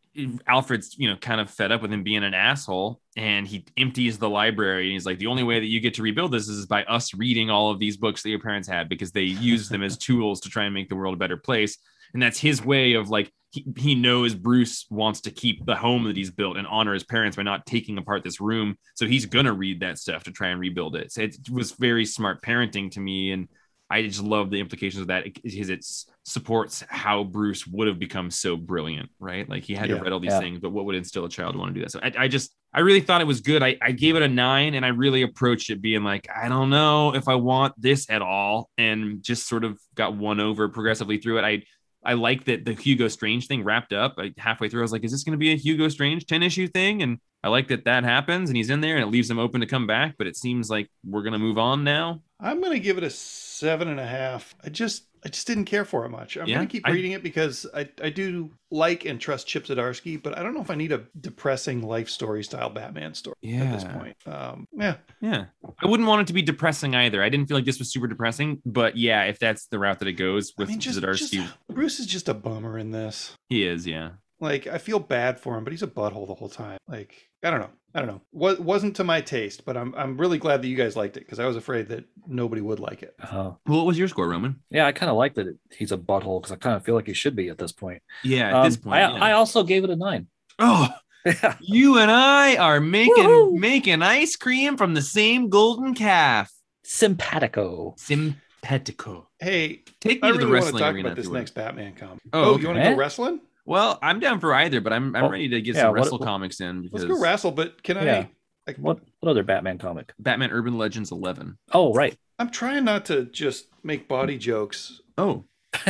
alfred's you know kind of fed up with him being an asshole and he empties the library and he's like the only way that you get to rebuild this is by us reading all of these books that your parents had because they used them as tools to try and make the world a better place and that's his way of like he, he knows bruce wants to keep the home that he's built and honor his parents by not taking apart this room. So he's gonna read that stuff to try and rebuild it. So it was very smart parenting to me and i just love the implications of that because it supports how bruce would have become so brilliant right? Like he had to read all these yeah. things but what would instill a child to want to do that? So I, I just i really thought it was good. I, I gave it a nine and i really approached it being like i don't know if i want this at all and just sort of got won over progressively through it. I I like that the Hugo Strange thing wrapped up. Halfway through, I was like, "Is this going to be a Hugo Strange ten issue thing?" And I like that that happens, and he's in there, and it leaves him open to come back. But it seems like we're going to move on now. I'm gonna give it a seven and a half. I just I just didn't care for it much. I'm Yeah, gonna keep I- reading it because I, I do like and trust Chip Zdarsky, but I don't know if I need a depressing life story style Batman story yeah. at this point. Um, yeah, Yeah, I wouldn't want it to be depressing either. I didn't feel like this was super depressing, but yeah, if that's the route that it goes I with mean, just, Zdarsky, just Bruce is just a bummer in this. he is. Yeah, Like I feel bad for him, but he's a butthole the whole time. Like I don't know. I don't know. What wasn't to my taste, but I'm I'm really glad that you guys liked it because I was afraid that nobody would like it. Uh, Well, what was your score, Roman? yeah, I kind of like that he's a butthole because I kind of feel like he should be at this point. Yeah, at Um, this point. I, yeah. I also gave it a nine. oh, Yeah. you and I are making Woohoo! making ice cream from the same golden calf. Simpatico. Simpatico. Hey, Take me I to the really want to wrong talk arena about this next Batman comic. Oh, Oh, okay. you want to Eh? go wrestling? Well, I'm down for either, but I'm I'm Oh, ready to get yeah, some wrestle what- comics in because Let's go wrestle. But can Yeah. I? Like, What what other Batman comic? Batman Urban Legends 11. Oh, right. I'm trying not to just make body jokes. Oh,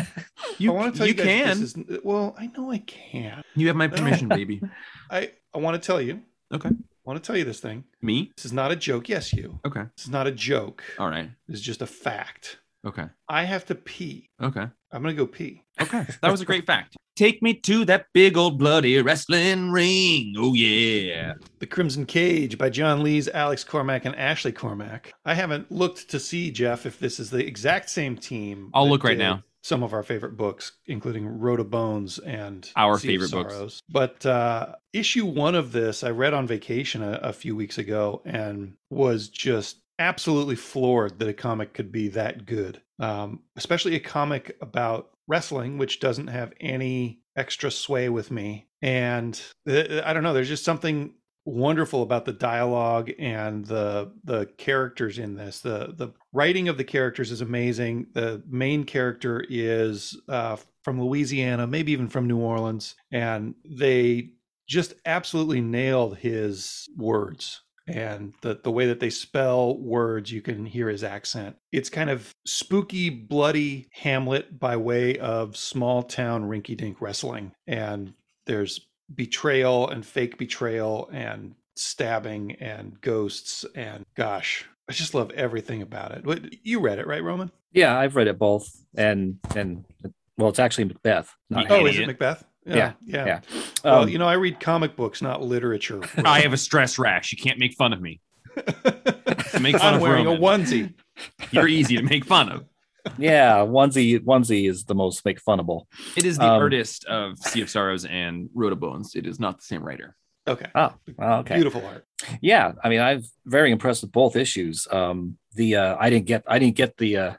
you I want to tell you, you, guys can. This is, well, I know I can. You have my permission, baby. I I want to tell you. Okay. I want to tell you this thing. Me? This is not a joke. Yes, you. Okay. This is not a joke. All right. This is just a fact. Okay. I have to pee. Okay. I'm gonna go pee. Okay. That was a great fact. Take me to that big old bloody wrestling ring. Oh yeah. The Crimson Cage by John Lees, Alex Cormack, and Ashley Cormack. I haven't looked to see, Jeff, if this is the exact same team. I'll that look right did now. Some of our favorite books, including Road of Bones and Our Sea of favorite books. Sorrows. But uh, issue one of this, I read on vacation a, a few weeks ago and was just absolutely floored that a comic could be that good. Um, especially a comic about wrestling, which doesn't have any extra sway with me. And uh, I don't know, there's just something wonderful about the dialogue and the the characters in this. The the writing of the characters is amazing. The main character is uh, from louisiana maybe even from new orleans and they just absolutely nailed his words and the, the way that they spell words you can hear his accent. It's kind of spooky bloody hamlet by way of small town rinky-dink wrestling and there's betrayal and fake betrayal and stabbing and ghosts and gosh i just love everything about it. What you read it right roman? Yeah, I've read it both, and and well, it's actually Macbeth. Oh is it macbeth Yeah, yeah yeah. well Um, you know i read comic books not literature I have a stress rash. You can't make fun of me. Make fun I'm of wearing Roman. a onesie. You're easy to make fun of. yeah, onesie onesie is the most make funnable. It is the Um, artist of Sea of Sorrows and Road of Bones. It is not the same writer. Okay. Oh, okay. Beautiful art. Yeah, I mean, I'm very impressed with both issues. Um, the uh, I didn't get I didn't get the uh,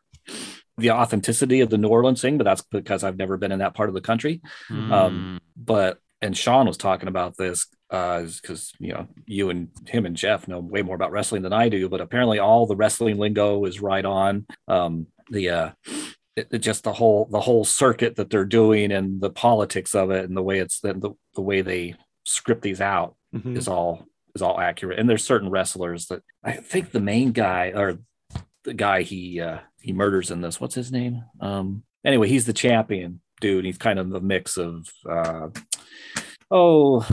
the authenticity of the New Orleans thing, but that's because I've never been in that part of the country. Um, But and Sean was talking about this because you know you and him and Jeff know way more about wrestling than I do, but apparently all the wrestling lingo is right on. Um, the uh, it, it just the whole the whole circuit that they're doing and the politics of it and the way it's the, the, the way they script these out Mhm. is all is all accurate. And there's certain wrestlers that I think the main guy or the guy he uh he murders in this, what's his name? Um anyway, he's the champion dude. He's kind of a mix of uh oh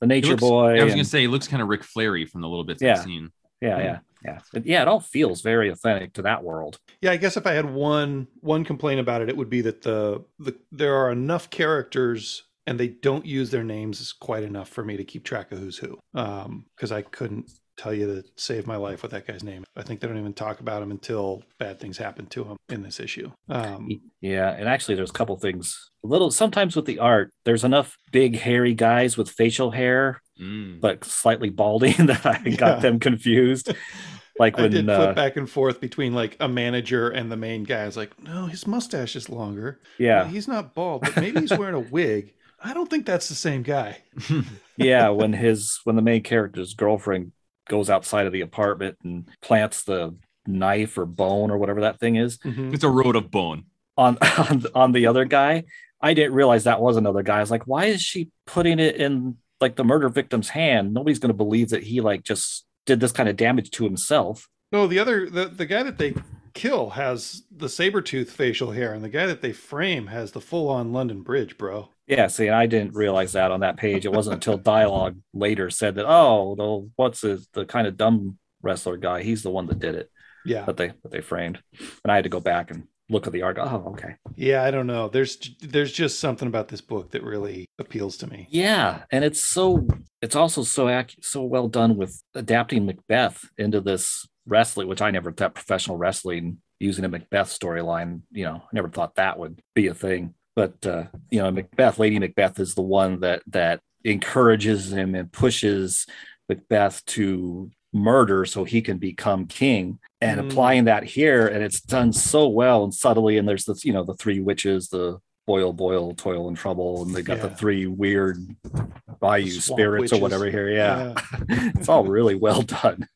the nature looks- boy. I was and- gonna say he looks kind of Ric Flairy from the little bits Yeah. I've seen. yeah, yeah, yeah. But yeah, it all feels very authentic to that world. Yeah, I guess if I had one one complaint about it, it would be that the the there are enough characters and they don't use their names quite enough for me to keep track of who's who. Um, because I couldn't tell you to save my life with that guy's name. I think they don't even talk about him until bad things happen to him in this issue. Um, Yeah, and actually, there's a couple things. A little sometimes with the art, there's enough big hairy guys with facial hair, Mm. but slightly balding that I Yeah. got them confused. Like when I when did flip uh, back and forth between like a manager and the main guy. I was like, no, his mustache is longer. yeah, he's not bald, but maybe he's wearing a wig. I don't think that's the same guy. yeah, when his when the main character's girlfriend goes outside of the apartment and plants the knife or bone or whatever that thing is Mhm. it's a road of bone. on on, on the other guy. I didn't realize that was another guy. I was like, why is she putting it in like the murder victim's hand? Nobody's going to believe that he like just did this kind of damage to himself. No, the other the, the guy that they kill has the saber tooth facial hair, and the guy that they frame has the full on London Bridge, bro. Yeah, see, I didn't realize that on that page. It wasn't until dialogue later said that, oh, the what's his the kind of dumb wrestler guy? He's the one that did it Yeah, that they that they framed. And I had to go back and look at the art. Oh, okay. yeah. I don't know. There's there's just something about this book that really appeals to me. Yeah, and it's so it's also so ac- so well done with adapting Macbeth into this wrestling, which I never thought professional wrestling using a Macbeth storyline. You know, I never thought that would be a thing. But uh, you know, Macbeth, Lady Macbeth, is the one that that encourages him and pushes Macbeth to murder so he can become king. And Mm. applying that here, and it's done so well and subtly. And there's this, you know, the three witches, the boil, boil, toil, and trouble, and they got the three weird bayou Swamp spirits or whatever here. Yeah, it's all really well done.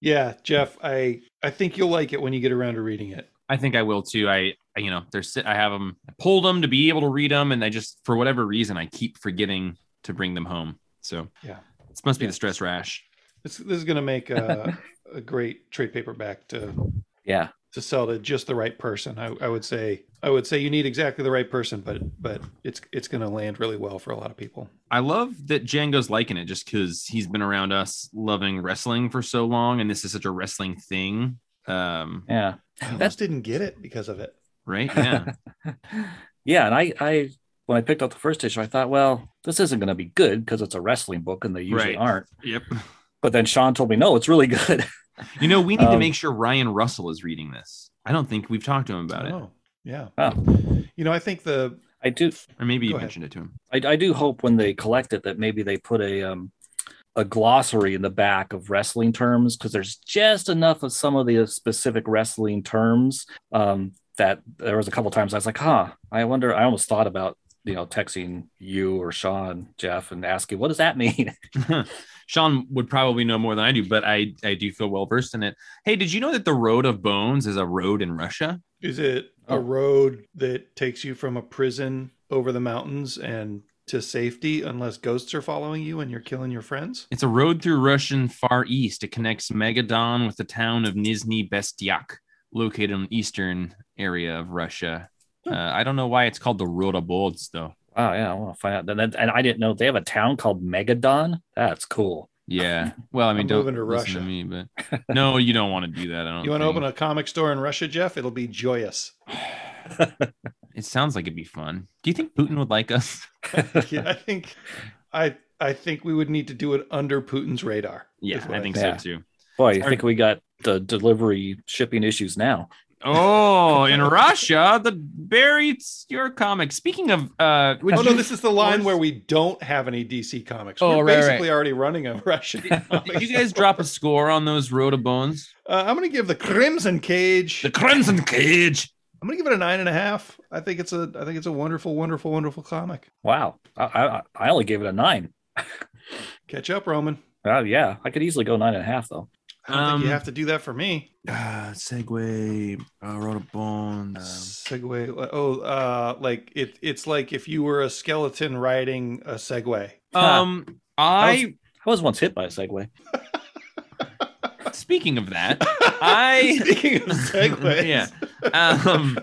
yeah, Jeff. I I think you'll like it when you get around to reading it. I think I will too. I, I you know, there's I have them, I pulled them to be able to read them, and I just for whatever reason I keep forgetting to bring them home. So Yeah. this must be Yeah. the stress rash. This this is gonna make a, a great trade paperback to Yeah, to sell to just the right person. I, I would say I would say you need exactly the right person, but but it's it's going to land really well for a lot of people. I love that Django's liking it just because he's been around us loving wrestling for so long, and this is such a wrestling thing. Um, yeah, I almost didn't get it because of it. right? Yeah. yeah. And I, I when I picked up the first issue, I thought, well, this isn't going to be good because it's a wrestling book, and they usually Right. aren't. yep. But then Sean told me, no, it's really good. You know, we need to Um, make sure Ryan Russell is reading this. I don't think we've talked to him about it, Oh, yeah. Oh. You know, I think the I do, or maybe you ahead. mentioned it to him. I, I do hope when they collect it that maybe they put a um a glossary in the back of wrestling terms because there's just enough of some of the specific wrestling terms um that there was a couple times I was like, huh, I wonder. I almost thought about you know texting you or Sean, Jeff, and asking what does that mean? Sean would probably know more than I do, but I I do feel well versed in it. Hey, did you know that the Road of Bones is a road in Russia? is it a Oh. road that takes you from a prison over the mountains and to safety unless ghosts are following you and you're killing your friends? It's a road through Russian Far East. It connects Magadan with the town of Nizhny Bestyak, located in the eastern area of Russia. Uh, I don't know why it's called the Road of Bones, though. Oh yeah, I want to find out. And, and I didn't know they have a town called Megadon. That's cool. Yeah. Well, I mean, I'm don't moving to listen Russia. to me, but no, you don't want to do that. I don't. You want to open a comic store in Russia, Jeff? It'll be joyous. It sounds like it'd be fun. Do you think Putin would like us? yeah, I think I I think we would need to do it under Putin's radar. Yeah, is what I think Yeah. so too. Boy, I think we got the delivery shipping issues now. Oh, in Russia, the buried your comic. Speaking of, uh, would Oh no, you- this is the line Wars? where we don't have any DC comics. Oh, We're right, right. basically already running a Russian. Did you guys drop a score on those Road of Bones? Uh, I'm gonna give the Crimson Cage. The Crimson Cage. I'm gonna give it a nine and a half. I think it's a. I think it's a wonderful, wonderful, wonderful comic. Wow. I, I, I only gave it a nine. Catch up, Roman. Uh, yeah, I could easily go nine and a half though. I don't think Um, you have to do that for me. Uh, Segway, uh, Road of Bones. Segway. Oh, uh, like it. It's like if you were a skeleton riding a Segway. Um, I. I was once hit by a Segway. Speaking of that, I. Speaking of Segways, Yeah. um,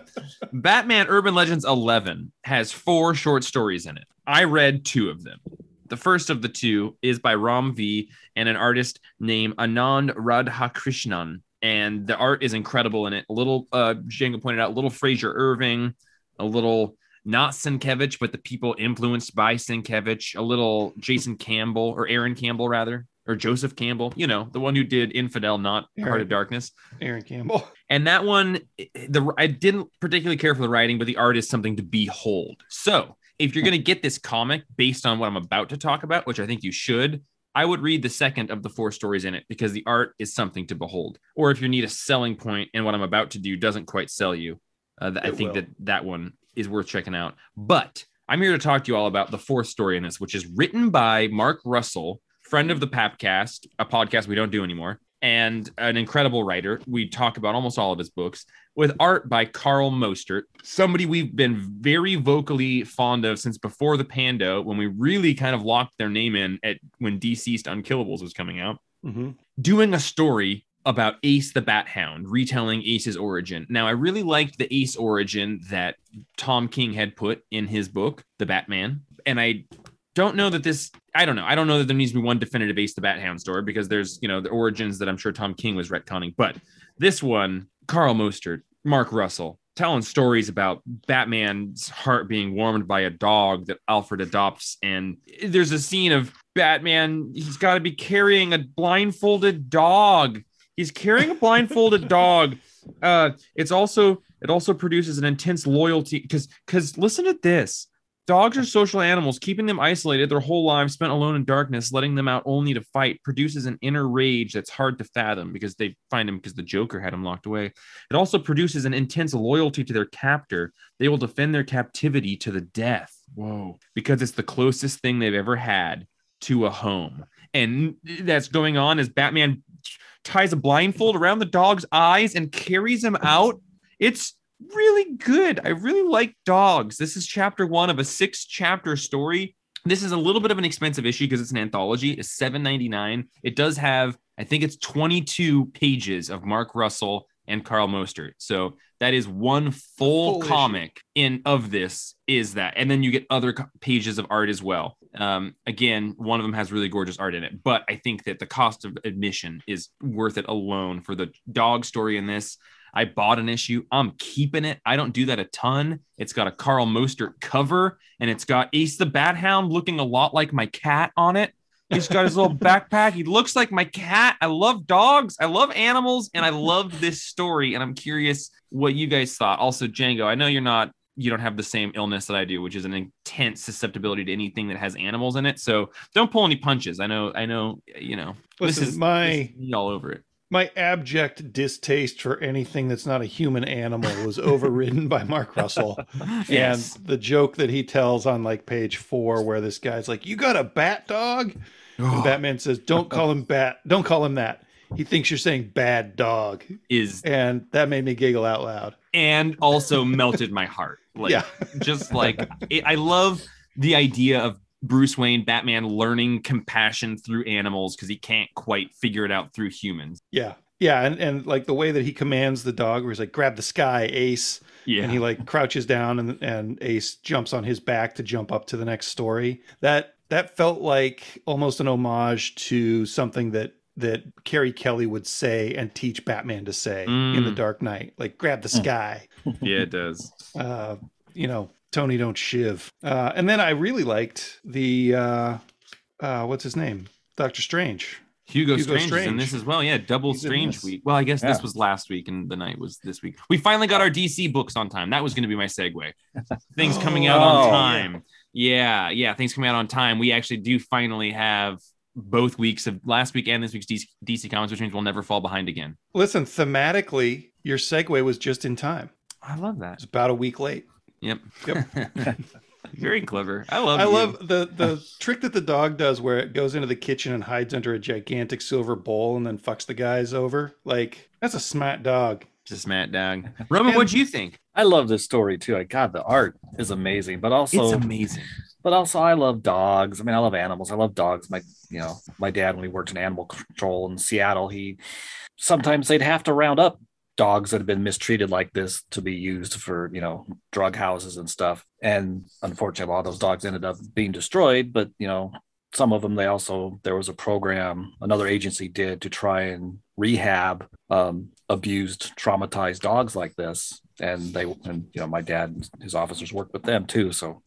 Batman Urban Legends 11 has four short stories in it. I read two of them. The first of the two is by Ram V and an artist named Anand Radhakrishnan. And the art is incredible in it. A little, uh, Django pointed out, a little Frazer Irving, a little not Sienkiewicz, but the people influenced by Sienkiewicz, a little Jason Campbell or Aaron Campbell, rather, or Joseph Campbell, you know, the one who did Infidel, not Heart of Darkness. Aaron Campbell. And that one, the I didn't particularly care for the writing, but the art is something to behold. So if you're going to get this comic based on what I'm about to talk about, which I think you should, I would read the second of the four stories in it because the art is something to behold. Or if you need a selling point and what I'm about to do doesn't quite sell you, uh, I think will. that that one is worth checking out. But I'm here to talk to you all about the fourth story in this, which is written by Mark Russell, friend of the Papcast, a podcast we don't do anymore, and an incredible writer. We talk about almost all of his books with art by Carl Mostert, somebody we've been very vocally fond of since before the Pando, when we really kind of locked their name in at when DCeased Unkillables was coming out hmm doing a story about Ace the Bat Hound, retelling Ace's origin. Now, I really liked the Ace origin that Tom King had put in his book, The Batman. And I don't know that this, I don't know. I don't know that there needs to be one definitive Ace the Bat Hound story because there's, you know, the origins that I'm sure Tom King was retconning. But this one, Carl Mostert, Mark Russell, telling stories about Batman's heart being warmed by a dog that Alfred adopts. And there's a scene of Batman, he's got to be carrying a blindfolded dog. He's carrying a blindfolded dog. Uh, it's also it also produces an intense loyalty because because listen to this. Dogs are social animals. Keeping them isolated their whole lives spent alone in darkness, letting them out only to fight, produces an inner rage that's hard to fathom because they find him because the Joker had him locked away. It also produces an intense loyalty to their captor. They will defend their captivity to the death. Whoa. Because it's the closest thing they've ever had to a home. And that's going on as Batman ties a blindfold around the dog's eyes and carries him out. It's really good. I really like dogs. This is chapter one of a six chapter story. This is a little bit of an expensive issue because it's an anthology. It's $7.99. It does have, I think it's 22 pages of Mark Russell and Carl Mostert. So that is one full, Full issue. comic in of this is that. And then you get other co- pages of art as well. Um, again, one of them has really gorgeous art in it, but I think that the cost of admission is worth it alone for the dog story in this. I bought an issue. I'm keeping it. I don't do that a ton. It's got a Carl Mostert cover and it's got Ace the Bat Hound looking a lot like my cat on it. He's got his little backpack. He looks like my cat. I love dogs. I love animals. And I love this story. And I'm curious what you guys thought. Also, Django, I know you're not, you don't have the same illness that I do, which is an intense susceptibility to anything that has animals in it. So don't pull any punches. I know, I know, you know, Listen, this is my this is all over it. My abject distaste for anything that's not a human animal was overridden by Mark Russell. Yes. And the joke that he tells on like page four, where this guy's like, "You got a bat dog?" And Batman says, "Don't call him bat. Don't call him that. He thinks you're saying bad dog." is And that made me giggle out loud. and also melted my heart. Like, Yeah. just like it, I love the idea of Bruce Wayne, Batman learning compassion through animals because he can't quite figure it out through humans. Yeah. Yeah, and, and like the way that he commands the dog, where he's like, "Grab the sky, Ace," Yeah, and he like crouches down, and and Ace jumps on his back to jump up to the next story. That that felt like almost an homage to something that that Carrie Kelly would say and teach Batman to say in the Mm. Dark Knight, like "Grab the Mm. sky." yeah, it does. uh, you know, Tony don't shiv. Uh, and then I really liked the uh, uh, what's his name, Doctor Strange. Hugo, Hugo Strange, is in this as well. Yeah, double He's Strange week. Well, I guess this was last week and the Knight was this week. We finally got our DC books on time. That was going to be my segue. Things coming out Oh, on yeah. time. Yeah, yeah, things coming out on time. We actually do finally have both weeks of last week and this week's DC, DC Comics, which means we'll never fall behind again. Listen, thematically, your segue was just in time. I love that. It's about a week late. Yep. Yep. Very clever. I love. I you. love the the trick that the dog does where it goes into the kitchen and hides under a gigantic silver bowl and then fucks the guys over. Like that's a smart dog. just Matt Dog. Roman, what'd you think? I love this story too. Like, God, the art is amazing, but also it's amazing. but also I love dogs. I mean, I love animals. I love dogs. My, you know, my dad when he worked in animal control in Seattle, he sometimes they'd have to round up dogs that have been mistreated like this to be used for, you know, drug houses and stuff. And unfortunately, a lot of those dogs ended up being destroyed. But you know, some of them they also there was a program another agency did to try and rehab um, abused, traumatized dogs like this. And they and you know, my dad and his officers worked with them too. So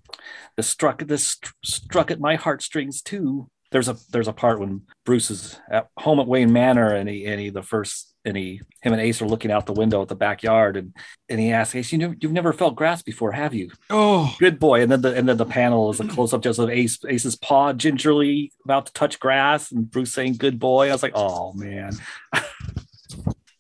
this struck this struck at my heartstrings too. There's a there's a part when Bruce is at home at Wayne Manor and he and he the first and he him and Ace are looking out the window at the backyard and and he asks Ace, you know, you've never felt grass before, have you? Oh, Good boy. And then the and then the panel is a close up just of Ace Ace's paw gingerly about to touch grass and Bruce saying good boy. I was like, oh man.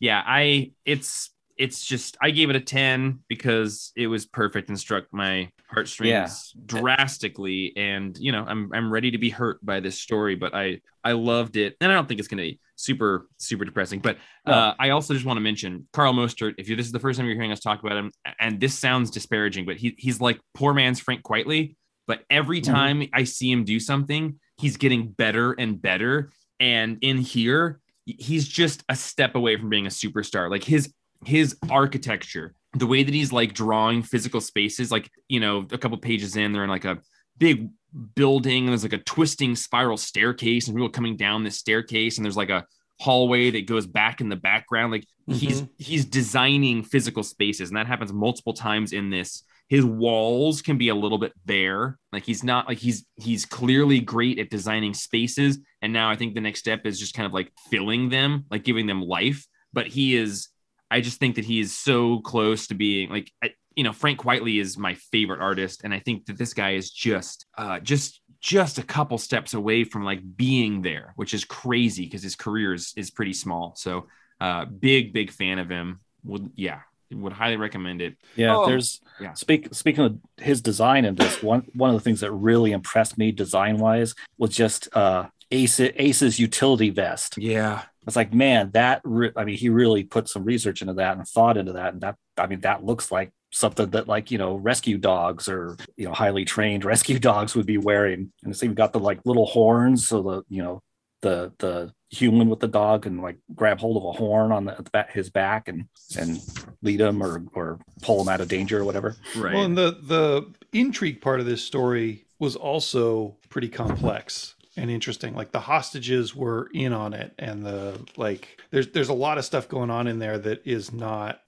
yeah i it's it's just i gave it a 10 because it was perfect and struck my heartstrings Yeah. drastically. And you know i'm i'm ready to be hurt by this story but i i loved it. And i don't think it's going to be super super depressing. But uh, i also just want to mention carl mostert. If you this is the first time you're hearing us talk about him and this sounds disparaging but he, he's like poor man's Frank Quitely but every Mhm. time i see him do something he's getting better and better. And in here he's just a step away from being a superstar. Like his his architecture the way that he's like drawing physical spaces like you know a couple pages in they're in like a big building and there's like a twisting spiral staircase and people coming down this staircase and there's like a hallway that goes back in the background. Like he's mm-hmm. he's designing physical spaces and that happens multiple times in this. His walls can be a little bit bare. Like he's not like he's he's clearly great at designing spaces and now i think the next step is just kind of like filling them like giving them life. But he is i just think that he is so close to being like I, you know Frank Quitely is my favorite artist and i think that this guy is just uh just just a couple steps away from like being there which is crazy because his career is, is pretty small. So uh big big fan of him. Would yeah would highly recommend it. Yeah, Oh, there's yeah. speak speaking of his design in this one one of the things that really impressed me design wise was just uh Ace Ace's utility vest. yeah It's like, man, that re- I mean, he really put some research into that and thought into that, and that I mean, that looks like something that like you know rescue dogs or you know highly trained rescue dogs would be wearing. And it's even got the like little horns, so the you know the the human with the dog can like grab hold of a horn on the, the his back and and lead him or or pull him out of danger or whatever. right Well, and the the intrigue part of this story was also pretty complex and interesting. Like the hostages were in on it, and the like. There's there's a lot of stuff going on in there that is not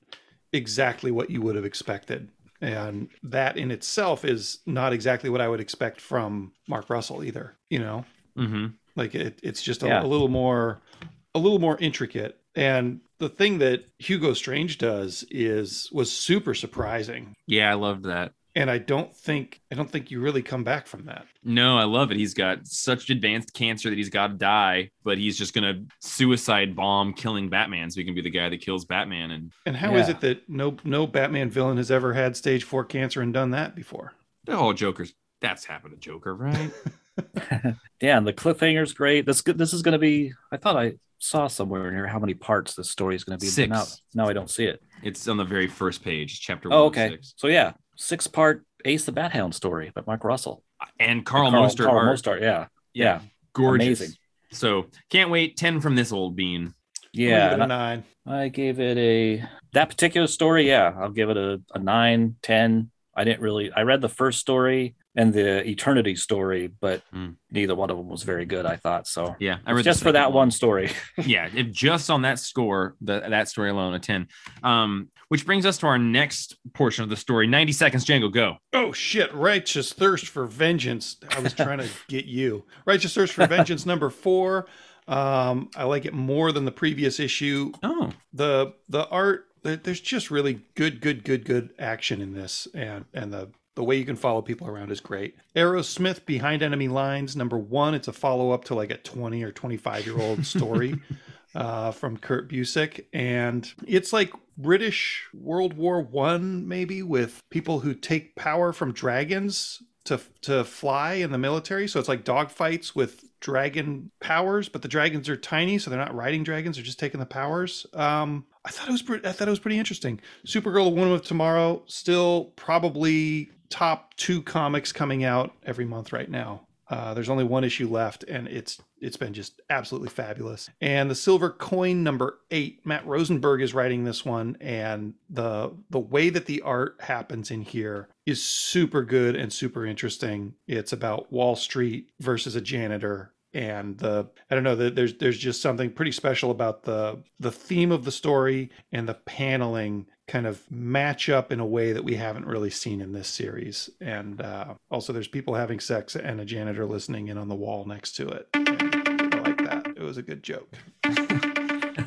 exactly what you would have expected, and that in itself is not exactly what I would expect from Mark Russell either. You know, hmm like it, it's just a, Yeah. a little more a little more intricate and the thing that hugo strange does is was super surprising yeah i loved that and i don't think i don't think you really come back from that No, I love it. He's got such advanced cancer that he's got to die, but he's just gonna suicide bomb killing Batman, so he can be the guy that kills Batman. And and how is Yeah. it that no no batman villain has ever had stage four cancer and done that before the whole Joker's that's happened to Joker, right? Yeah, and the cliffhanger's great. This good. This is going to be. I thought I saw somewhere in here how many parts this story is going to be. Six. Now, now I don't see it. it's on the very first page, chapter Oh, one. Oh okay. So yeah, six part Ace the Bat Hound story by Mark Russell. And Carl, Carl Mostert Carl art. Mostert, yeah, Yeah, yeah, gorgeous. amazing. So can't wait. Ten from this old bean. yeah. Leave it and a nine I, I gave it a that particular story. Yeah, I'll give it a, a nine, 10. I didn't really. I read the first story and the Eternity story, but Hmm. neither one of them was very good. I thought so. Yeah, I read just for that second one story. yeah, if just on that score, the, that story alone, a 10. Um, which brings us to our next portion of the story. 90 seconds, Django, go. oh shit righteous thirst for vengeance i was trying to get you righteous thirst for vengeance number four Um, I like it more than the previous issue. Oh, The the art there's just really good, good, good, good action in this, and and the the way you can follow people around is great. Arrowsmith Behind Enemy Lines number one. It's a follow up to like a 20 or 25 year old story uh, from Kurt Busiek, and it's like British World War One maybe with people who take power from dragons to to fly in the military. So it's like dogfights with dragon powers, but the dragons are tiny, so they're not riding dragons; they're just taking the powers. Um, I thought it was pretty. I thought it was pretty interesting. Supergirl, the Woman of Tomorrow, still probably top two comics coming out every month right now. Uh, there's only one issue left, and it's it's been just absolutely fabulous. And the Silver Coin number eight, Matt Rosenberg is writing this one, and the the way that the art happens in here is super good and super interesting. It's about Wall Street versus a janitor, and the I don't know that there's there's just something pretty special about the the theme of the story and the paneling kind of match up in a way that we haven't really seen in this series. And uh, also, there's people having sex and a janitor listening in on the wall next to it. And I like that. It was a good joke.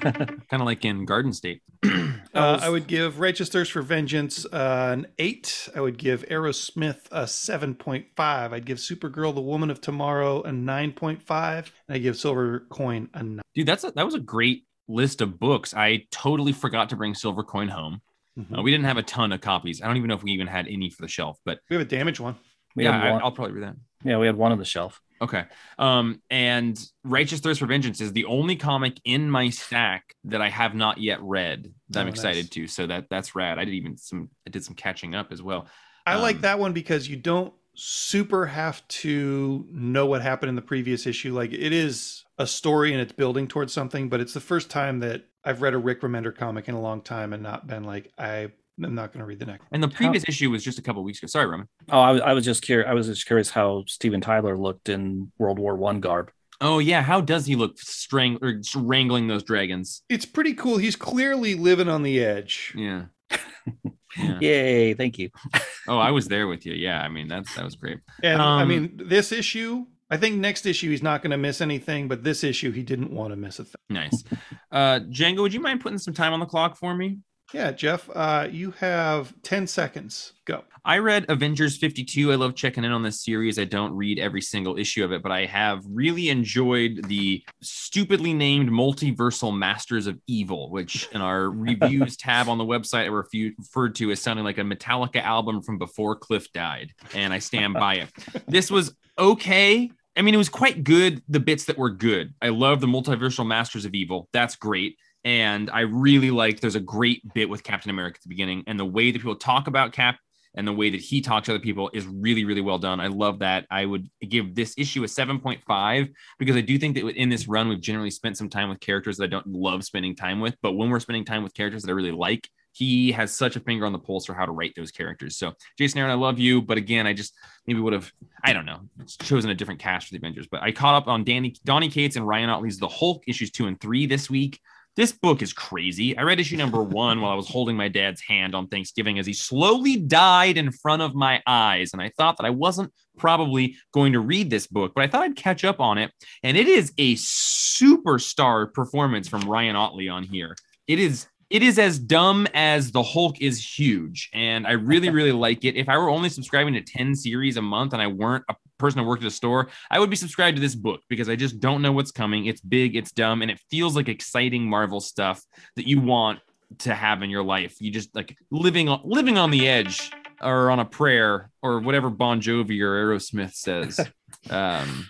kind of like in Garden State. Uh, I would give Righteous Thirst for Vengeance uh, an eight. I would give Arrowsmith a seven point five. I'd give Supergirl, the Woman of Tomorrow, a nine point five, and I give Silver Coin a nine. Dude, that's a, that was a great list of books. I totally forgot to bring Silver Coin home. Mhm. Uh, we didn't have a ton of copies. I don't even know if we even had any for the shelf, but We have a damaged one. We yeah, I, one, I'll probably read that. Yeah, we had one on the shelf. Okay. Um, and Righteous Thirst for Vengeance is the only comic in my stack that I have not yet read that I'm Oh, excited nice. to. So that that's rad. I did even some I did some catching up as well. I like Um, that one because you don't super have to know what happened in the previous issue. Like it is a story and it's building towards something, but it's the first time that I've read a Rick Remender comic in a long time and not been like, I am not going to read the next. And the previous issue was just a couple weeks ago. Sorry, Roman. Oh, I, was- I was just curious. I was just curious how Steven Tyler looked in World War One garb. Oh yeah, how does he look strang or wrangling those dragons? It's pretty cool. He's clearly living on the edge. Yeah. Yeah. Yay! Thank you. Oh, I was there with you. Yeah, I mean that's that was great. And I Um, mean, this issue, I think next issue he's not going to miss anything, but this issue he didn't want to miss a thing. Nice. Uh Django, would you mind putting some time on the clock for me? Yeah, Jeff, uh, you have 10 seconds. Go. I read Avengers 52. I love checking in on this series. I don't read every single issue of it, but I have really enjoyed the stupidly named Multiversal Masters of Evil, which in our reviews tab on the website I refu- referred to as sounding like a Metallica album from before Cliff died. And I stand by it. This was okay. I mean, it was quite good, the bits that were good. I love the Multiversal Masters of Evil. That's great. And I really like there's a great bit with Captain America at the beginning, and the way that people talk about Cap and the way that he talks to other people is really, really well done. I love that. I would give this issue a 7.5 because I do think that in this run, we've generally spent some time with characters that I don't love spending time with. But when we're spending time with characters that I really like, he has such a finger on the pulse for how to write those characters. So, Jason Aaron, I love you. But again, I just maybe would have, I don't know, chosen a different cast for the Avengers. But I caught up on Danny, Donny Cates and Ryan Ottley's The Hulk issues two and three this week. This book is crazy. I read issue number one while I was holding my dad's hand on Thanksgiving as he slowly died in front of my eyes. And I thought that I wasn't probably going to read this book, but I thought I'd catch up on it. And it is a superstar performance from Ryan Ottley on here. It is. It is as dumb as the Hulk is huge, and I really, really like it. If I were only subscribing to 10 series a month and I weren't a person who worked at a store, I would be subscribed to this book because I just don't know what's coming. It's big, it's dumb, and it feels like exciting Marvel stuff that you want to have in your life. You just like living on living on the edge or on a prayer or whatever Bon Jovi or Aerosmith says. Um,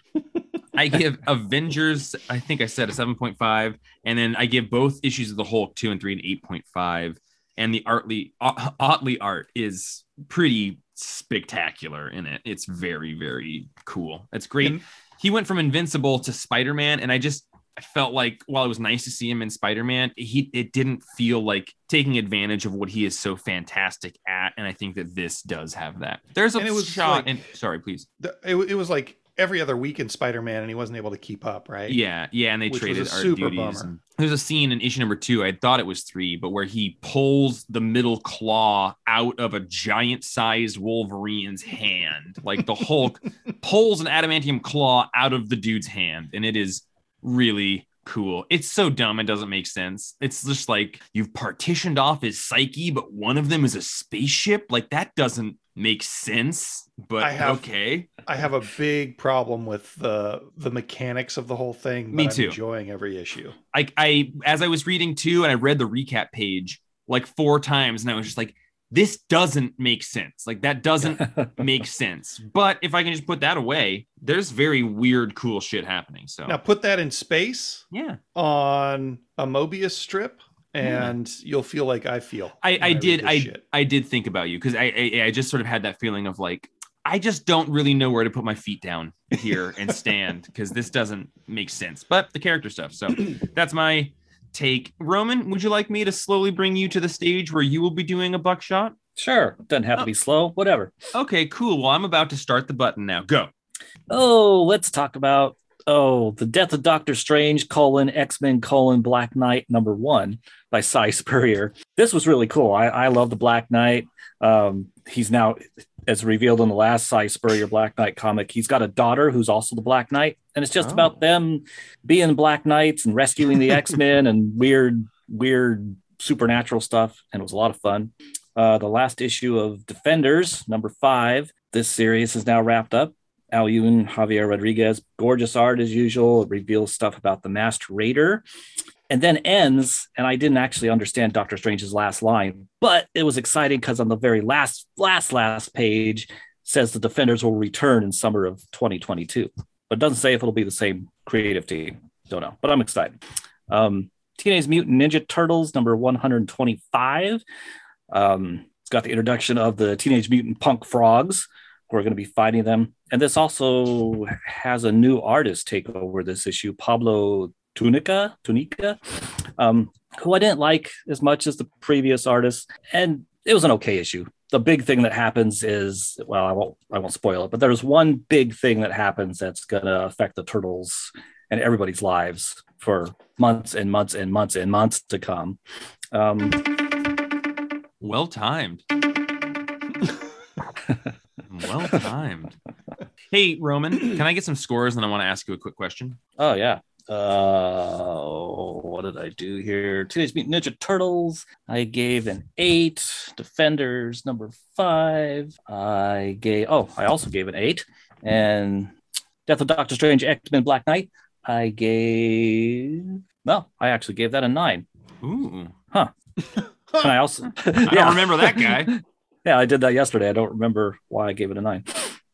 I give Avengers, I think I said a 7.5, and then I give both issues of the Hulk 2 and 3 an 8.5. And the Artley Ot- Ottley art is pretty spectacular in it. It's very, very cool. It's great. And- he went from Invincible to Spider-Man, and I just I felt like while it was nice to see him in Spider-Man, he it didn't feel like taking advantage of what he is so fantastic at. And I think that this does have that. There's a it was shot, like- and sorry, please. The- It, it was like every other week in Spider Man, and he wasn't able to keep up, right? Yeah, yeah, and they Which traded art super duties. and- there's a scene in issue number two. I thought it was three, but where he pulls the middle claw out of a giant-sized Wolverine's hand, like the Hulk pulls an adamantium claw out of the dude's hand, and it is really cool. It's so dumb it doesn't make sense. It's just like you've partitioned off his psyche, but one of them is a spaceship. Like that doesn't make sense. But I have- okay. I have a big problem with the the mechanics of the whole thing. But Me I'm too. enjoying every issue. I I as I was reading too, and I read the recap page like four times, and I was just like, this doesn't make sense. Like that doesn't make sense. But if I can just put that away, there's very weird, cool shit happening. So Now put that in space yeah, on a Mobius strip, and you'll feel like I feel. I when I did this I shit. I did think about you because I, I I just sort of had that feeling of like I just don't really know where to put my feet down here and stand because this doesn't make sense. But the character stuff. So that's my take. Roman, would you like me to slowly bring you to the stage where you will be doing a buckshot? sure. Doesn't have to be oh. slow. Whatever. Okay, cool. Well, I'm about to start the button now. Go. Oh, let's talk about oh the death of Doctor Strange colon X Men colon Black Knight number one by Si Spurrier. This was really cool. I, I love the Black Knight. Um, he's now as revealed in the last Si Spurrier Black Knight comic. He's got a daughter who's also the Black Knight, and it's just Oh. about them being Black Knights and rescuing the X Men and weird weird supernatural stuff. And it was a lot of fun. Uh, the last issue of Defenders, number five. This series is now wrapped up. Al Ewing, Javier Rodriguez, gorgeous art as usual. It reveals stuff about the Masked Raider, and then ends. And I didn't actually understand Doctor Strange's last line, but it was exciting because on the very last, last, last page says the Defenders will return in summer of 2022, but doesn't say if it'll be the same creative team. Don't know, but I'm excited. Um, Teenage Mutant Ninja Turtles number 125. Um, it's got the introduction of the Teenage Mutant Punk Frogs. We're going to be fighting them. And this also has a new artist take over this issue, Pablo Tunica, Tunica, um, who I didn't like as much as the previous artist. And it was an okay issue. The big thing that happens is, well, I won't, I won't spoil it, but there's one big thing that happens that's going to affect the turtles and everybody's lives for months and months and months and months to come. Um, Well timed. well timed. Hey, Roman, can I get some scores? And I want to ask you a quick question. Oh yeah. Uh, what did I do here? Teenage Mutant Ninja Turtles. I gave an eight. Defenders number five. I gave. Oh, I also gave an eight. And Death of Doctor Strange, X Men, Black Knight. I gave. No, I actually gave that a nine. Ooh. And I also. I don't remember that guy. Yeah, I did that yesterday. I don't remember why I gave it a nine.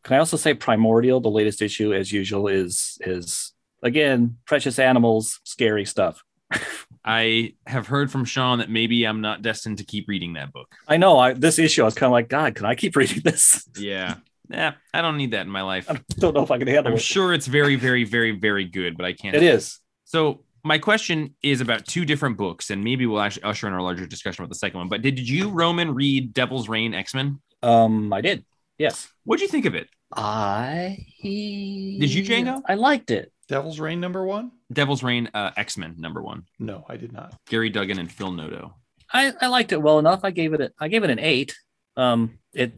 Can I also say Primordial, the latest issue, as usual, is is again precious animals, scary stuff. I have heard from Sean that maybe I'm not destined to keep reading that book. I know. I this issue, I was kind of like, God, can I keep reading this? Yeah. Yeah, I don't need that in my life. I don't know if I can handle I'm it. sure it's very, very, very, very good, but I can't. It is. So my question is about two different books, and maybe we'll actually usher in our larger discussion about the second one. But did you, Roman, read Devil's Reign X Men? Um, I did. Yes. What'd you think of it? I Did you, Django? I liked it. Devil's Reign number one? Devil's Reign uh, X Men number one. No, I did not. Gary Duggan and Phil Noto. I, I liked it well enough. I gave it a, I gave it an eight. Um, it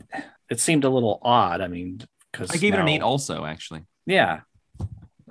it seemed a little odd. I mean, because I gave it an eight also, actually. Yeah, I-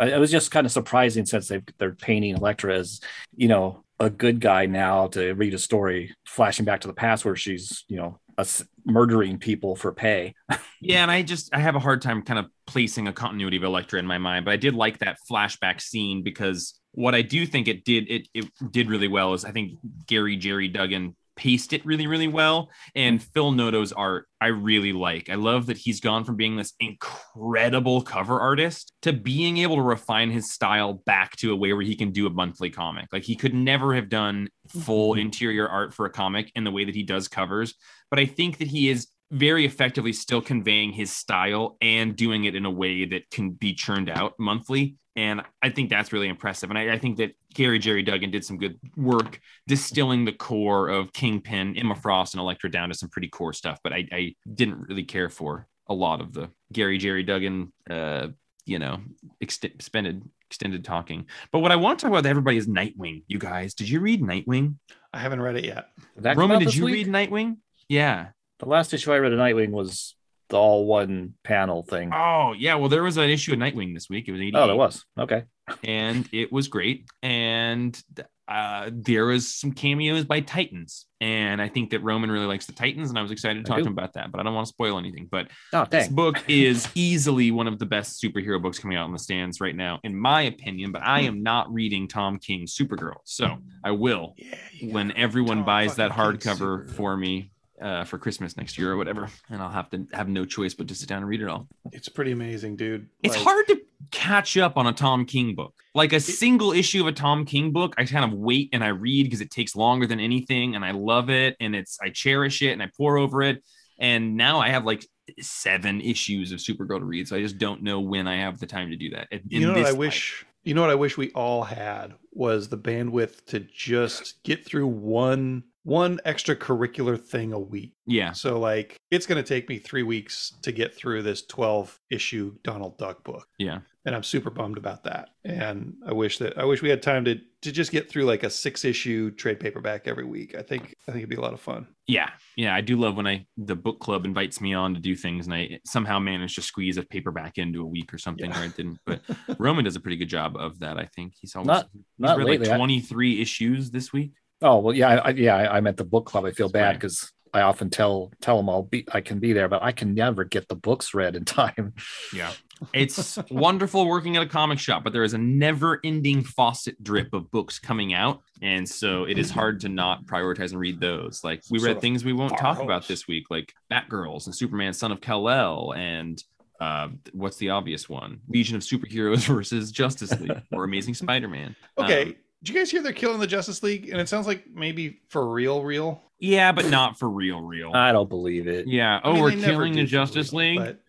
it was just kind of surprising since they they're painting Elektra as you know a good guy now to read a story flashing back to the past where she's you know us murdering people for pay. Yeah, and I just I have a hard time kind of placing a continuity of Elektra in my mind, but I did like that flashback scene because what I do think it did it it did really well is I think Gary Jerry Duggan paced it really really well and Phil Noto's art I really like. I love that he's gone from being this incredible cover artist to being able to refine his style back to a way where he can do a monthly comic. Like he could never have done full mm-hmm. interior art for a comic in the way that he does covers, but I think that he is very effectively still conveying his style and doing it in a way that can be churned out monthly. And I think that's really impressive. And I, I think that Gary Jerry Duggan did some good work distilling the core of Kingpin, Emma Frost, and Elektra down to some pretty core stuff. But I, I didn't really care for a lot of the Gary Jerry Duggan, uh, you know, ext- expended extended talking. But what I want to talk about with everybody is Nightwing. You guys, did you read Nightwing? I haven't read it yet. That Roman, did you week? read Nightwing? Yeah. The last issue I read of Nightwing was the all one panel thing. Oh yeah, well there was an issue of Nightwing this week. It was 88. Oh, there was. Okay. and it was great. And uh, there was some cameos by Titans, and I think that Roman really likes the Titans, and I was excited to I talk to him about that. But I don't want to spoil anything. But Oh, this book is easily one of the best superhero books coming out in the stands right now, in my opinion. But I am not reading Tom King's Supergirl, so I will Yeah, when everyone Tom buys that hardcover for me uh, for Christmas next year or whatever, and I'll have to have no choice but to sit down and read it all. It's pretty amazing, dude. It's Like, hard to catch up on a Tom King book. Like a single issue of a Tom King book, I kind of wait and I read because it takes longer than anything, and I love it, and it's I cherish it, and I pour over it. And now I have like seven issues of Supergirl to read, so I just don't know when I have the time to do that. In You know what I life. wish you know what I wish we all had was the bandwidth to just get through one one extracurricular thing a week. Yeah, So like it's going to take me 3 weeks to get through this 12 issue Donald Duck book. yeah. And I'm super bummed about that. And I wish that I wish we had time to to just get through like a 6 issue trade paperback every week. I think I think it'd be a lot of fun. Yeah, yeah, I do love when I the book club invites me on to do things, and I somehow manage to squeeze a paperback into a week or something, Yeah. or I didn't. But Roman does a pretty good job of that. I think he's always Not- he's not read lately. I- like twenty three issues this week. Oh well, yeah, I, I- yeah. I, I'm at the book club. I feel bad because I often tell tell them I'll be I can be there, but I can never get the books read in time. Yeah. It's wonderful working at a comic shop, but there is a never ending faucet drip of books coming out. And so it is hard to not prioritize and read those. Like we read things we won't talk about this week, like Batgirls and Superman, Son of Kal-El, and uh, what's the obvious one? Legion of Superheroes versus Justice League or Amazing Spider-Man. Okay. Um, Did you guys hear they're killing the Justice League? And it sounds like maybe for real, real. yeah, but not for real, real. I don't believe it. yeah. Oh, I mean, we're killing the Justice real, League. but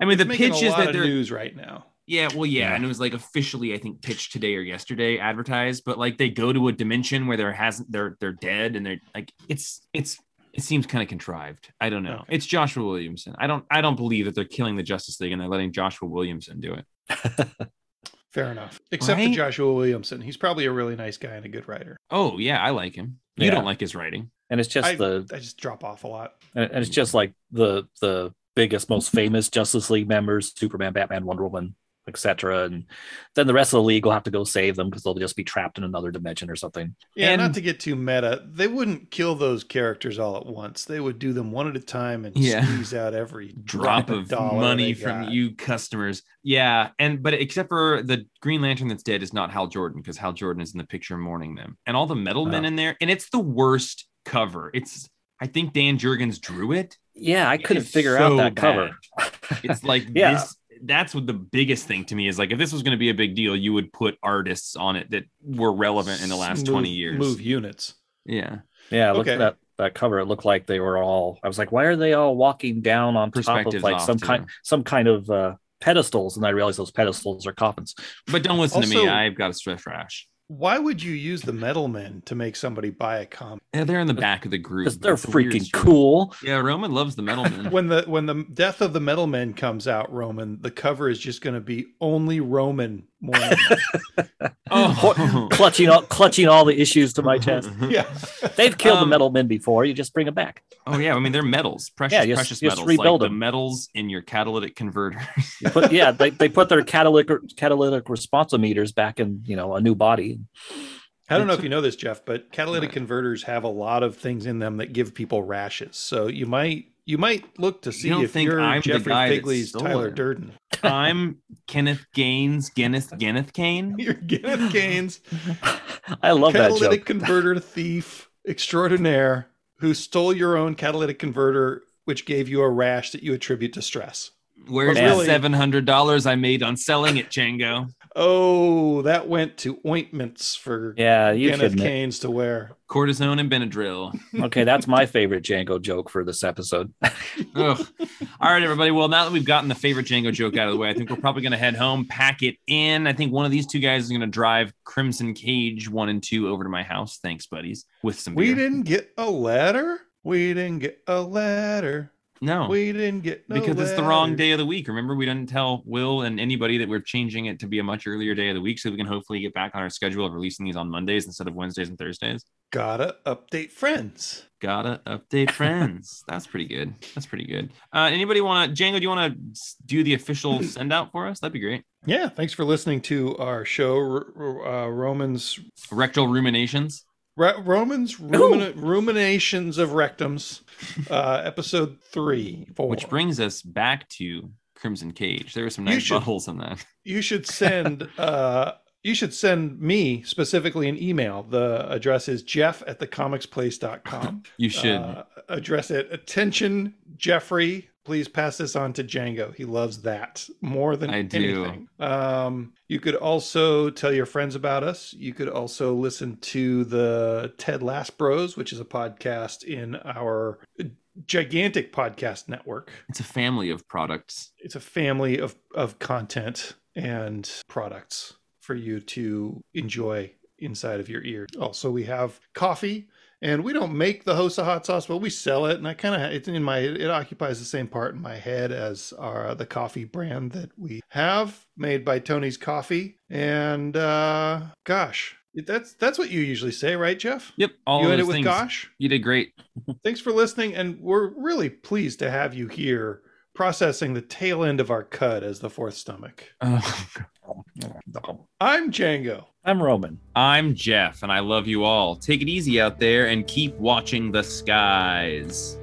I mean, the pitch a is lot that of they're news right now. Yeah, well, yeah, Yeah. and it was like officially, I think, pitched today or yesterday, advertised. But like, they go to a dimension where there hasn't, they're they're dead, and they're like, it's it's it seems kind of contrived. I don't know. Okay. It's Joshua Williamson. I don't I don't believe that they're killing the Justice League and they're letting Joshua Williamson do it. Fair enough. Except Right? for Joshua Williamson. He's probably a really nice guy and a good writer. Oh yeah, I like him. You Yeah. don't like his writing. And it's just I, the I just drop off a lot. and and it's just like the the biggest, most famous Justice League members: Superman, Batman, Wonder Woman, etc. And then the rest of the league will have to go save them because they'll just be trapped in another dimension or something. Yeah, And- not to get too meta, they wouldn't kill those characters all at once. They would do them one at a time and Yeah. squeeze out every Drop of dollar money from got. you customers. Yeah, and but except for the Green Lantern that's dead is not Hal Jordan because Hal Jordan is in the picture mourning them, and all the metal men Oh. in there, and it's the worst cover. It's I think Dan Jurgens drew it. Yeah, I couldn't It's figure so out that cover. It's like Yeah. this. That's what the biggest thing to me is like if this was going to be a big deal, you would put artists on it that were relevant in the last Move- 20 years. Move units. Yeah. Yeah, look Okay. at that that cover. It looked like they were all. I was like, why are they all walking down on top of like some too. kind some kind of uh, pedestals? And I realized those pedestals are coffins. But don't listen to me. I've got a stress rash. Why would you use the metal men to make somebody buy a comic? Yeah, they're in the back of the group. Because they're It's freaking cool. Yeah, Roman loves the metal man. When the when the death of the metal men comes out, Roman, the cover is just going to be only Roman mourning. oh, clutching all clutching all the issues to my chest. yeah, They've killed the Um, metal men before. You just bring them back. oh yeah. I mean, they're metals, precious, Yeah, just- precious just metals, rebuild like the them. metals in your catalytic converter. You put, yeah, they, they put their catalytic catalytic responsometers back in you know a new body. I don't know if you know this, Jeff, but catalytic Right. converters have a lot of things in them that give people rashes. So you might you might look to see don't if think you're I'm Jeffrey guy Figley's Tyler it. Durden. I'm Kenneth Gaines, Guinness, Kenneth Kane. You're Kenneth Gaines, I love that catalytic joke. converter thief extraordinaire who stole your own catalytic converter, which gave you a rash that you attribute to stress. Where's the really- seven hundred dollars I made on selling it, Chango? Oh, that went to ointments for Yeah, you Kenneth can. Canes to wear. Cortisone and Benadryl. Okay, that's my favorite Django joke for this episode. Ugh. All right, everybody. Well, now that we've gotten the favorite Django joke out of the way, I think we're probably going to head home, pack it in. I think one of these two guys is going to drive Crimson Cage one and two over to my house. Thanks, buddies. With some We didn't get a letter. We didn't get a letter. No, We didn't get no because it's the wrong day of the week. Remember, we didn't tell Will and anybody that we're changing it to be a much earlier day of the week, so we can hopefully get back on our schedule of releasing these on Mondays instead of Wednesdays and Thursdays. Gotta update friends. Gotta update friends. That's pretty good. That's pretty good. Uh, anybody want to, Django? Do you want to do the official send out for us? That'd be great. Yeah, thanks for listening to our show, uh, Romans Rectal ruminations. Ra- Romans rumina- ruminations of rectums, uh, episode three, four. Which brings us back to Crimson Cage. There were some nice should- buttholes in that. you should send uh, you should send me specifically an email. The address is jeff at thecomicsplace.com. You should. Uh, address it. Attention, Jeffrey. Please pass this on to Django. He loves that more than I do. anything. Um, you could also tell your friends about us. You could also listen to the Ted Lasso Bros, which is a podcast in our gigantic podcast network. it's a family of products. It's a family of, of content and products for you to enjoy inside of your ear. Also, we have coffee, and we don't make the Hosa hot sauce, but we sell it, and I kind of it's in my it occupies the same part in my head as our the coffee brand that we have made by Tony's Coffee. And uh gosh, that's that's what you usually say, right, Jeff? Yep. All you of end it with things. gosh. You did great. Thanks for listening, and we're really pleased to have you here processing the tail end of our cut as the fourth stomach. Oh, I'm Django. I'm Roman. I'm Jeff, and I love you all. Take it easy out there and keep watching the skies.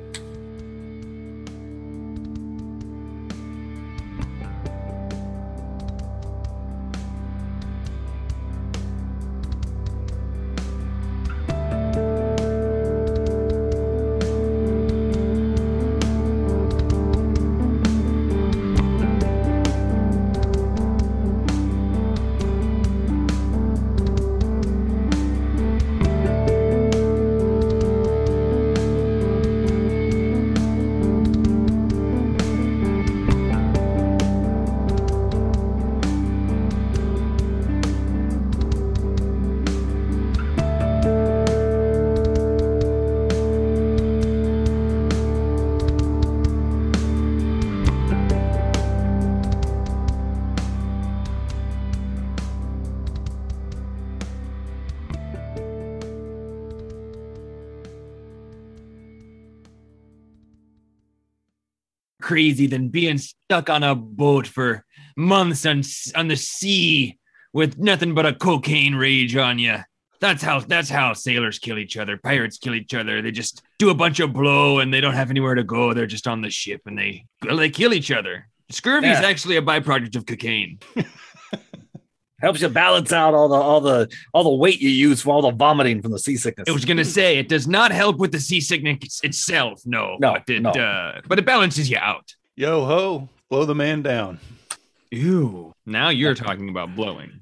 Crazy than being stuck on a boat for months on on the sea with nothing but a cocaine rage on you. That's how that's how sailors kill each other. Pirates kill each other. They just do a bunch of blow and they don't have anywhere to go. They're just on the ship and they they kill each other. Scurvy is Yeah. actually a byproduct of cocaine. Helps you balance out all the all the all the weight you use for all the vomiting from the seasickness. I was gonna say it does not help with the seasickness itself, no, No, but it no. uh, but it balances you out. Yo ho, blow the man down. Ew. Now you're talking about blowing.